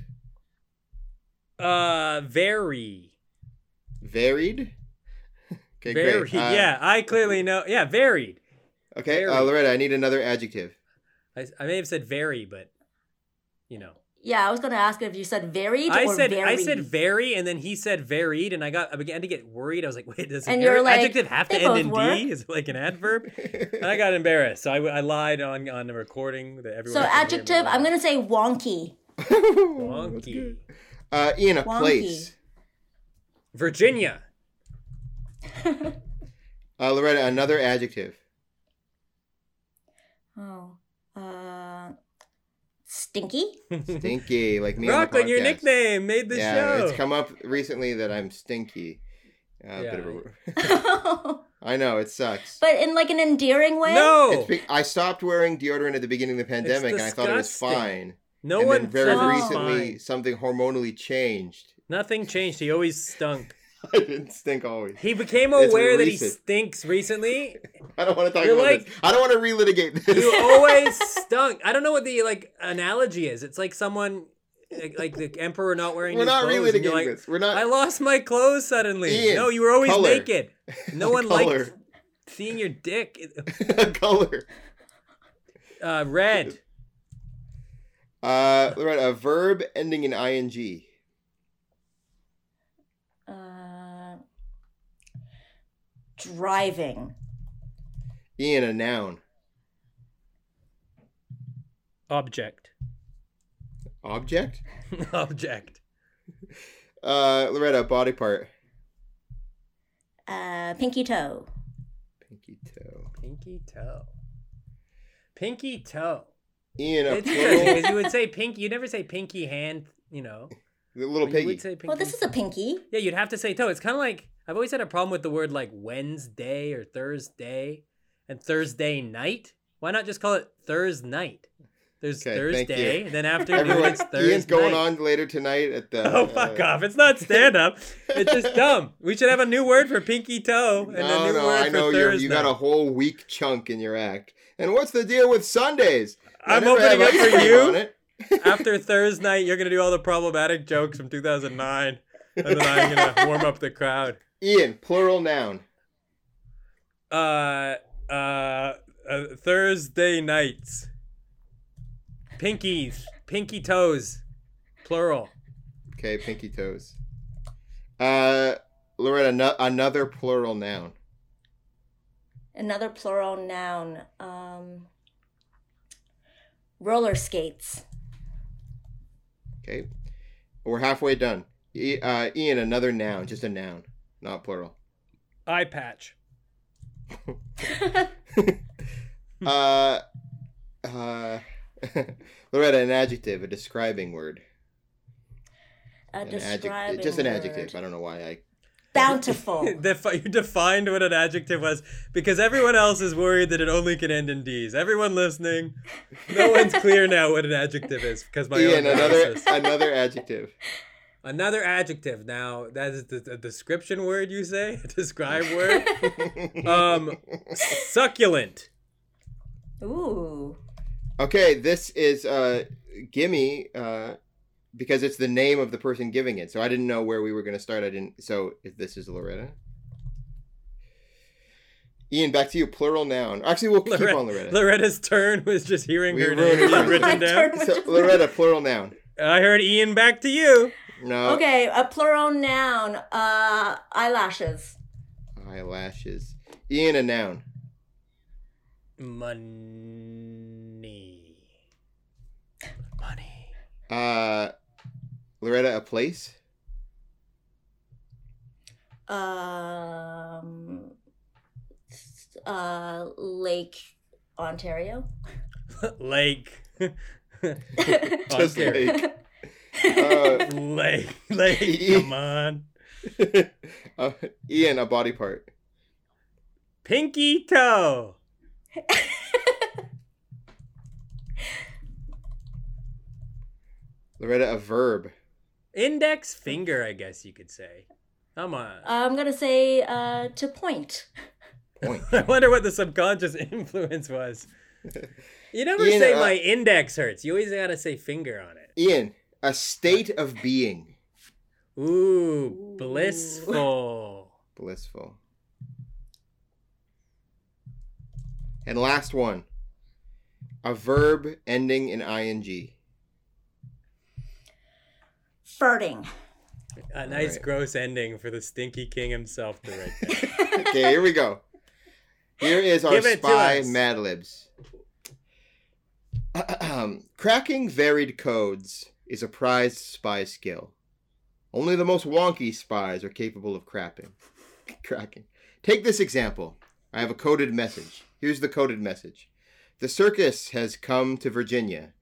Uh, very. Varied. Okay, Varied. great. Uh, yeah, I clearly know. Yeah, varied. Okay, uh, Loretta, I need another adjective. I, I may have said very, but you know. Yeah, I was gonna ask if you said varied I or said very. I said very, and then he said varied, and I got I began to get worried. I was like, wait, does And you're like, adjective have to end in work. d? *laughs* Is it like an adverb? and I got embarrassed, so I, I lied on on the recording that everyone. so could hear me adjective. I'm gonna say wonky. wonky. *laughs* Uh, Ian, a Wonky. place. Virginia. *laughs* Uh, Loretta, another adjective. Oh, uh, stinky. Stinky, like me. on the your nickname made the yeah, show. it's come up recently that I'm stinky. Uh, Yeah. bit of a- *laughs* I know it sucks. But in like an endearing way. no, It's be- I stopped wearing deodorant at the beginning of the pandemic, and I thought it was fine. no and one then very recently, fine. something hormonally changed. Nothing changed. He always stunk. *laughs* I didn't stink always. He became aware that he stinks recently. *laughs* I don't want to talk You're about like- this. I don't want to relitigate *laughs* this. You always stunk. I don't know what the like analogy is. It's like someone like, like the emperor not wearing We're his not clothes. relitigating like, this. We're not. I lost my clothes suddenly. Ian, no, you were always color. naked. No one liked seeing your dick. A color. Uh, red. Uh, Loretta, a verb ending in ing. Driving. Ian, a noun. Object. Object. *laughs* Object. Uh, Loretta, body part. Uh, pinky toe. Pinky toe. Pinky toe. Pinky toe. Ian, a It's interesting plural. because you would say pinky. You never say pinky hand. You know. the little You piggy. would say pinky. Well, this is a pinky. Yeah, you'd have to say toe. It's kind of like I've always had a problem with the word like Wednesday or Thursday and Thursday night. Why not just call it Thursday night? There's Okay, Thursday, you. then afternoon Everyone, it's Thursday. Ian's going on later tonight at the. *laughs* Oh fuck uh, off! It's not stand up. *laughs* It's just dumb. We should have a new word for pinky toe and a No, new no, word I know for Thursday. you got a whole week chunk in your act. And what's the deal with Sundays? I I'm opening up for you? *laughs* After Thursday night, you're gonna do all the problematic jokes from 2009, and then I'm gonna warm up the crowd. Ian, plural noun. Uh, uh, uh Thursday nights. Pinkies, pinky toes, plural. Okay, pinky toes. Uh, Loretta, no- another plural noun. Another plural noun. Um, roller skates. Okay, we're halfway done. E- uh, Ian, another noun, just a noun, not plural. Eye patch. *laughs* *laughs* uh, uh, *laughs* Loretta, an adjective, a describing word. A An describing adjective, just an word. adjective. I don't know why I. Bountiful. Defi- you defined what an adjective was because everyone else is worried that it only can end in D's. Everyone listening, no one's clear now what an adjective is because my Ian, own another another adjective. Another adjective. Now that is the, a description word you say, a *laughs* describe word. *laughs* Um, succulent. Ooh. Okay, this is uh gimme uh because it's the name of the person giving it. So I didn't know where we were going to start. I didn't so if this is Loretta. Ian, back to you. Plural noun. Actually, we'll keep on Loretta. Loretta's turn was just hearing We her name written *laughs* down. So, Loretta, plural noun. I heard Ian. Back to you. No. Okay, a plural noun. Uh, eyelashes. Eyelashes. Ian, a noun. Money. Money. Uh, Loretta, a place. Um, uh, Lake Ontario. *laughs* Lake. *laughs* Just Ontario. lake. Uh, *laughs* Lake. Lake. *laughs* Come on. *laughs* uh, Ian, a body part. Pinky toe. Loretta, a verb. Index finger, I guess you could say. Come on. I'm gonna say uh, to point. Point. I wonder what the subconscious influence was. You never Ian, say uh, my index hurts. You always gotta say finger on it. Ian, a state of being. Ooh, blissful. Blissful. And last one. A verb ending in ing. Farting. A nice Alright. gross ending for the stinky king himself to write that. *laughs* Okay, here we go. Here is our Give it to spy us. Mad Libs. *clears throat* Cracking varied codes is a prized spy skill. Only the most wonky spies are capable of crapping. *laughs* Cracking. Take this example. I have a coded message. Here's the coded message. The circus has come to Virginia,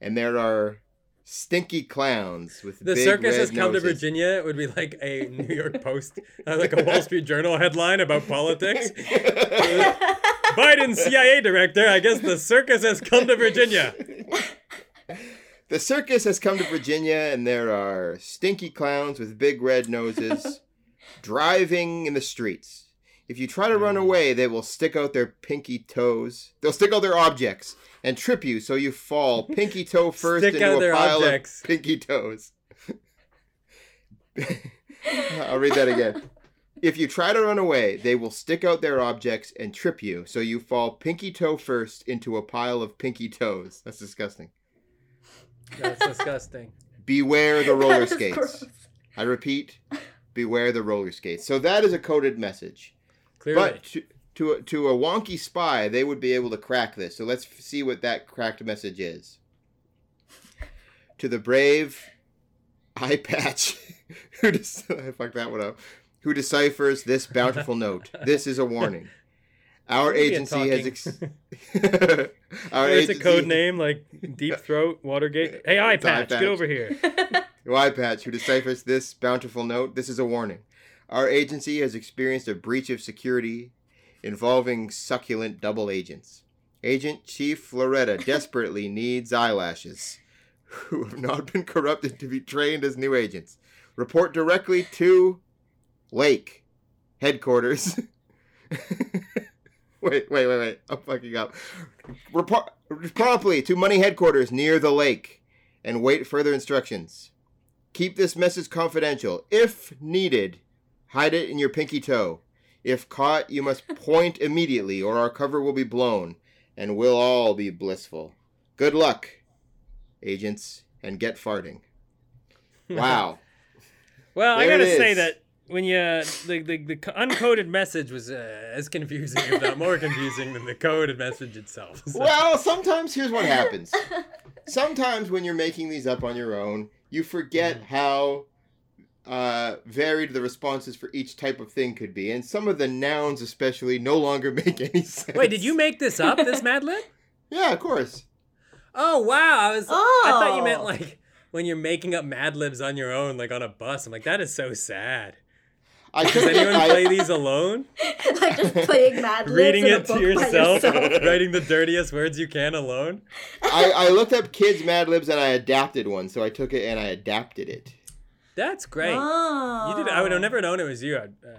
and there are stinky clowns with The circus has come to. Virginia. It would be like a New York *laughs* Post, uh, like a Wall Street Journal headline about *laughs* politics. Biden CIA director. I guess the circus has come to Virginia. The circus has come to Virginia, and there are stinky clowns with big red noses *laughs* driving in the streets. If you try to run mm. away, they will stick out their pinky toes. They'll stick out their objects and trip you so you fall *laughs* pinky toe first Stick into out a their pile objects. of *laughs* pinky toes. I'll read that again. If you try to run away, they will stick out their objects and trip you so you fall pinky toe first into a pile of pinky toes. That's disgusting. That's disgusting. *laughs* Beware the roller skates. gross. I repeat, beware the roller skates. So that is a coded message. Clearly. But to, to, a, to a wonky spy, they would be able to crack this. So let's see what that cracked message is. *laughs* To the brave eye patch *laughs* who des- I fucked that one up. Who deciphers this bountiful note? This is a warning. Our agency has ex- *laughs* our it's a code name like Deep *laughs* Throat, Watergate. Hey, eye patch, get over here. *laughs* Eye patch who deciphers this bountiful note. This is a warning. Our agency has experienced a breach of security involving succulent double agents. Agent Chief Loretta desperately needs eyelashes who have not been corrupted to be trained as new agents. Report directly to Lake headquarters. Wait, wait, wait, wait. I'm fucking up. Report promptly to Money headquarters near the lake. and wait further instructions. Keep this message confidential. If needed, hide it in your pinky toe. If caught, you must *laughs* point immediately, or our cover will be blown, and we'll all be blissful. Good luck, agents, and get farting. *laughs* Wow. Well, I There it gotta say that when you the, the the uncoded message was uh, as confusing, if not more confusing, than the coded message itself. So- Well, sometimes here's what happens. Sometimes when you're making these up on your own, you forget how uh, varied the responses for each type of thing could be, and some of the nouns, especially, no longer *laughs* make any sense. Wait, did you make this up? This Mad Lib? Yeah, of course. Oh wow! I was. oh. I thought you meant Oh. like when you're making up Mad Libs on your own, like on a bus. I'm like, that is so sad. I Does took anyone I, play these alone? *laughs* like just playing Mad *laughs* Libs Reading it to yourself, yourself. *laughs* writing the dirtiest words you can alone. I, I looked up kids Mad Libs and I adapted one, so I took it and I adapted it. That's great. Oh. You did. I would have never known it was you. I'd, Uh,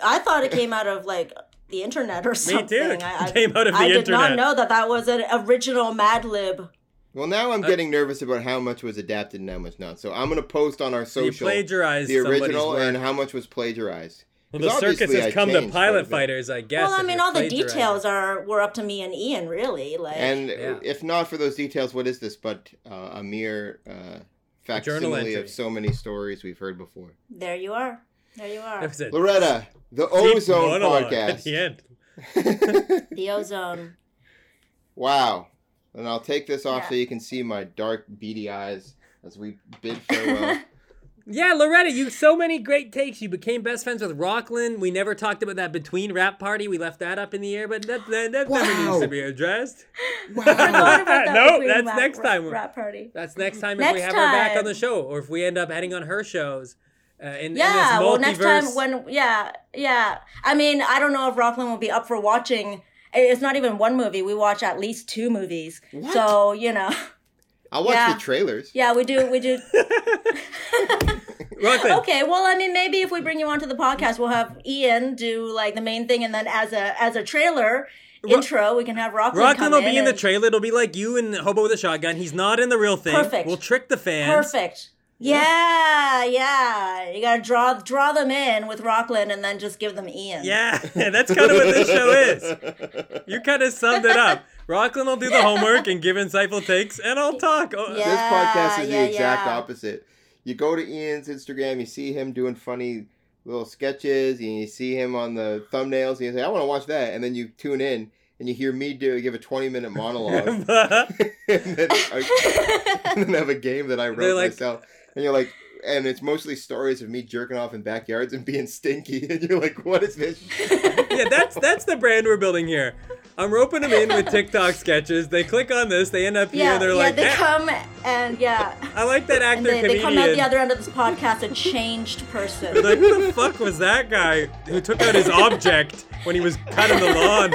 I thought it came out of like the internet or something. Me too. It I, I, came out of the I did internet. not know that that was an original Mad Lib. Well, now I'm getting nervous about how much was adapted and how much not. So I'm gonna post on our you social plagiarized the original and how much was plagiarized. Well, the 'Cause circus obviously has I come to pilot quite a bit. fighters, I guess. well, I mean, all the details are were up to me and Ian, really. Like, And Yeah. if not for those details, what is this but uh, a mere uh, facsimile of so many stories we've heard before? there you are. There you are. A Loretta, the Ozone monologue At the Podcast. end. *laughs* The ozone. wow. And I'll take this off Yeah. so you can see my dark, beady eyes as we bid farewell. *laughs* Yeah, Loretta, you so many great takes. You became best friends with Rockland. We never talked about that between wrap party. We left that up in the air, but that that, that never needs to be addressed. *laughs* *laughs* Forgot about that No, between that's wrap- next time. Wrap party. That's next time if we Next have her back on the show, or if we end up heading on her shows. Uh, in, in Yeah, this well, next time when yeah, yeah. I mean, I don't know if Rockland will be up for watching. It's not even one movie. We watch at least two movies. What? So you know, *laughs* I'll watch Yeah. the trailers. yeah, we do. We do. *laughs* Rockland, Okay, well, I mean, maybe if we bring you onto the podcast, we'll have Ian do like the main thing, and then as a as a trailer intro, we can have Rockland. Rockland will be in the trailer. It'll be like you and Hobo with a Shotgun. He's not in the real thing. Perfect. We'll trick the fans. Perfect. Yeah, yeah. You gotta draw draw them in with Rockland, and then just give them Ian. Yeah, *laughs* that's kind of what this show is. You kind of summed it up. *laughs* Rockland will do the homework and give insightful takes, and I'll talk. Oh, Yeah. this podcast is yeah, the exact yeah. opposite. You go to Ian's Instagram, you see him doing funny little sketches, and you see him on the thumbnails, and you say, "I want to watch that," and then you tune in and you hear me do give a twenty minute monologue, *laughs* and, then I, and then have a game that I wrote like- myself, and you're like. And it's mostly stories of me jerking off in backyards and being stinky, *laughs* and you're like, "What is this?" yeah, that's that's the brand we're building here. I'm roping them in with TikTok sketches. They click on this, they end up here, Yeah, and they're yeah. like, they "Eh, come and yeah, I like that and actor they, they come out the other end of this podcast a changed person. They're like, who the fuck was that guy who took out his object when he was cutting the lawn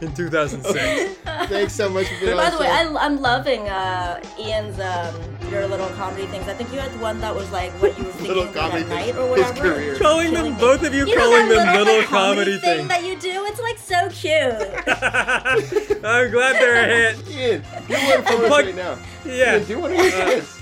in 2006? *laughs* Thanks so much for being By on the the way, show. I, I'm loving uh, Ian's um, your little comedy things. I think you had one that was like what you were thinking about at night or whatever. career. Calling them, Killing both of you, You know calling them little like, comedy thing things. that you do? It's like so *laughs* cute. I'm glad they're a hit. Ian, do one for us Plug- right now. Yeah. Ian, do one of your skits.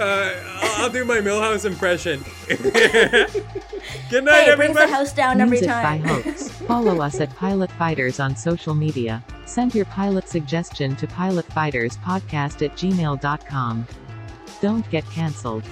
Uh, I'll, I'll do my Milhouse impression. *laughs* Good night, hey, it brings the everybody. house down every Music time. by Hoax. Follow us at Pilot Fighters on social media. Send your pilot suggestion to pilotfighterspodcast at gmail.com. Don't get cancelled.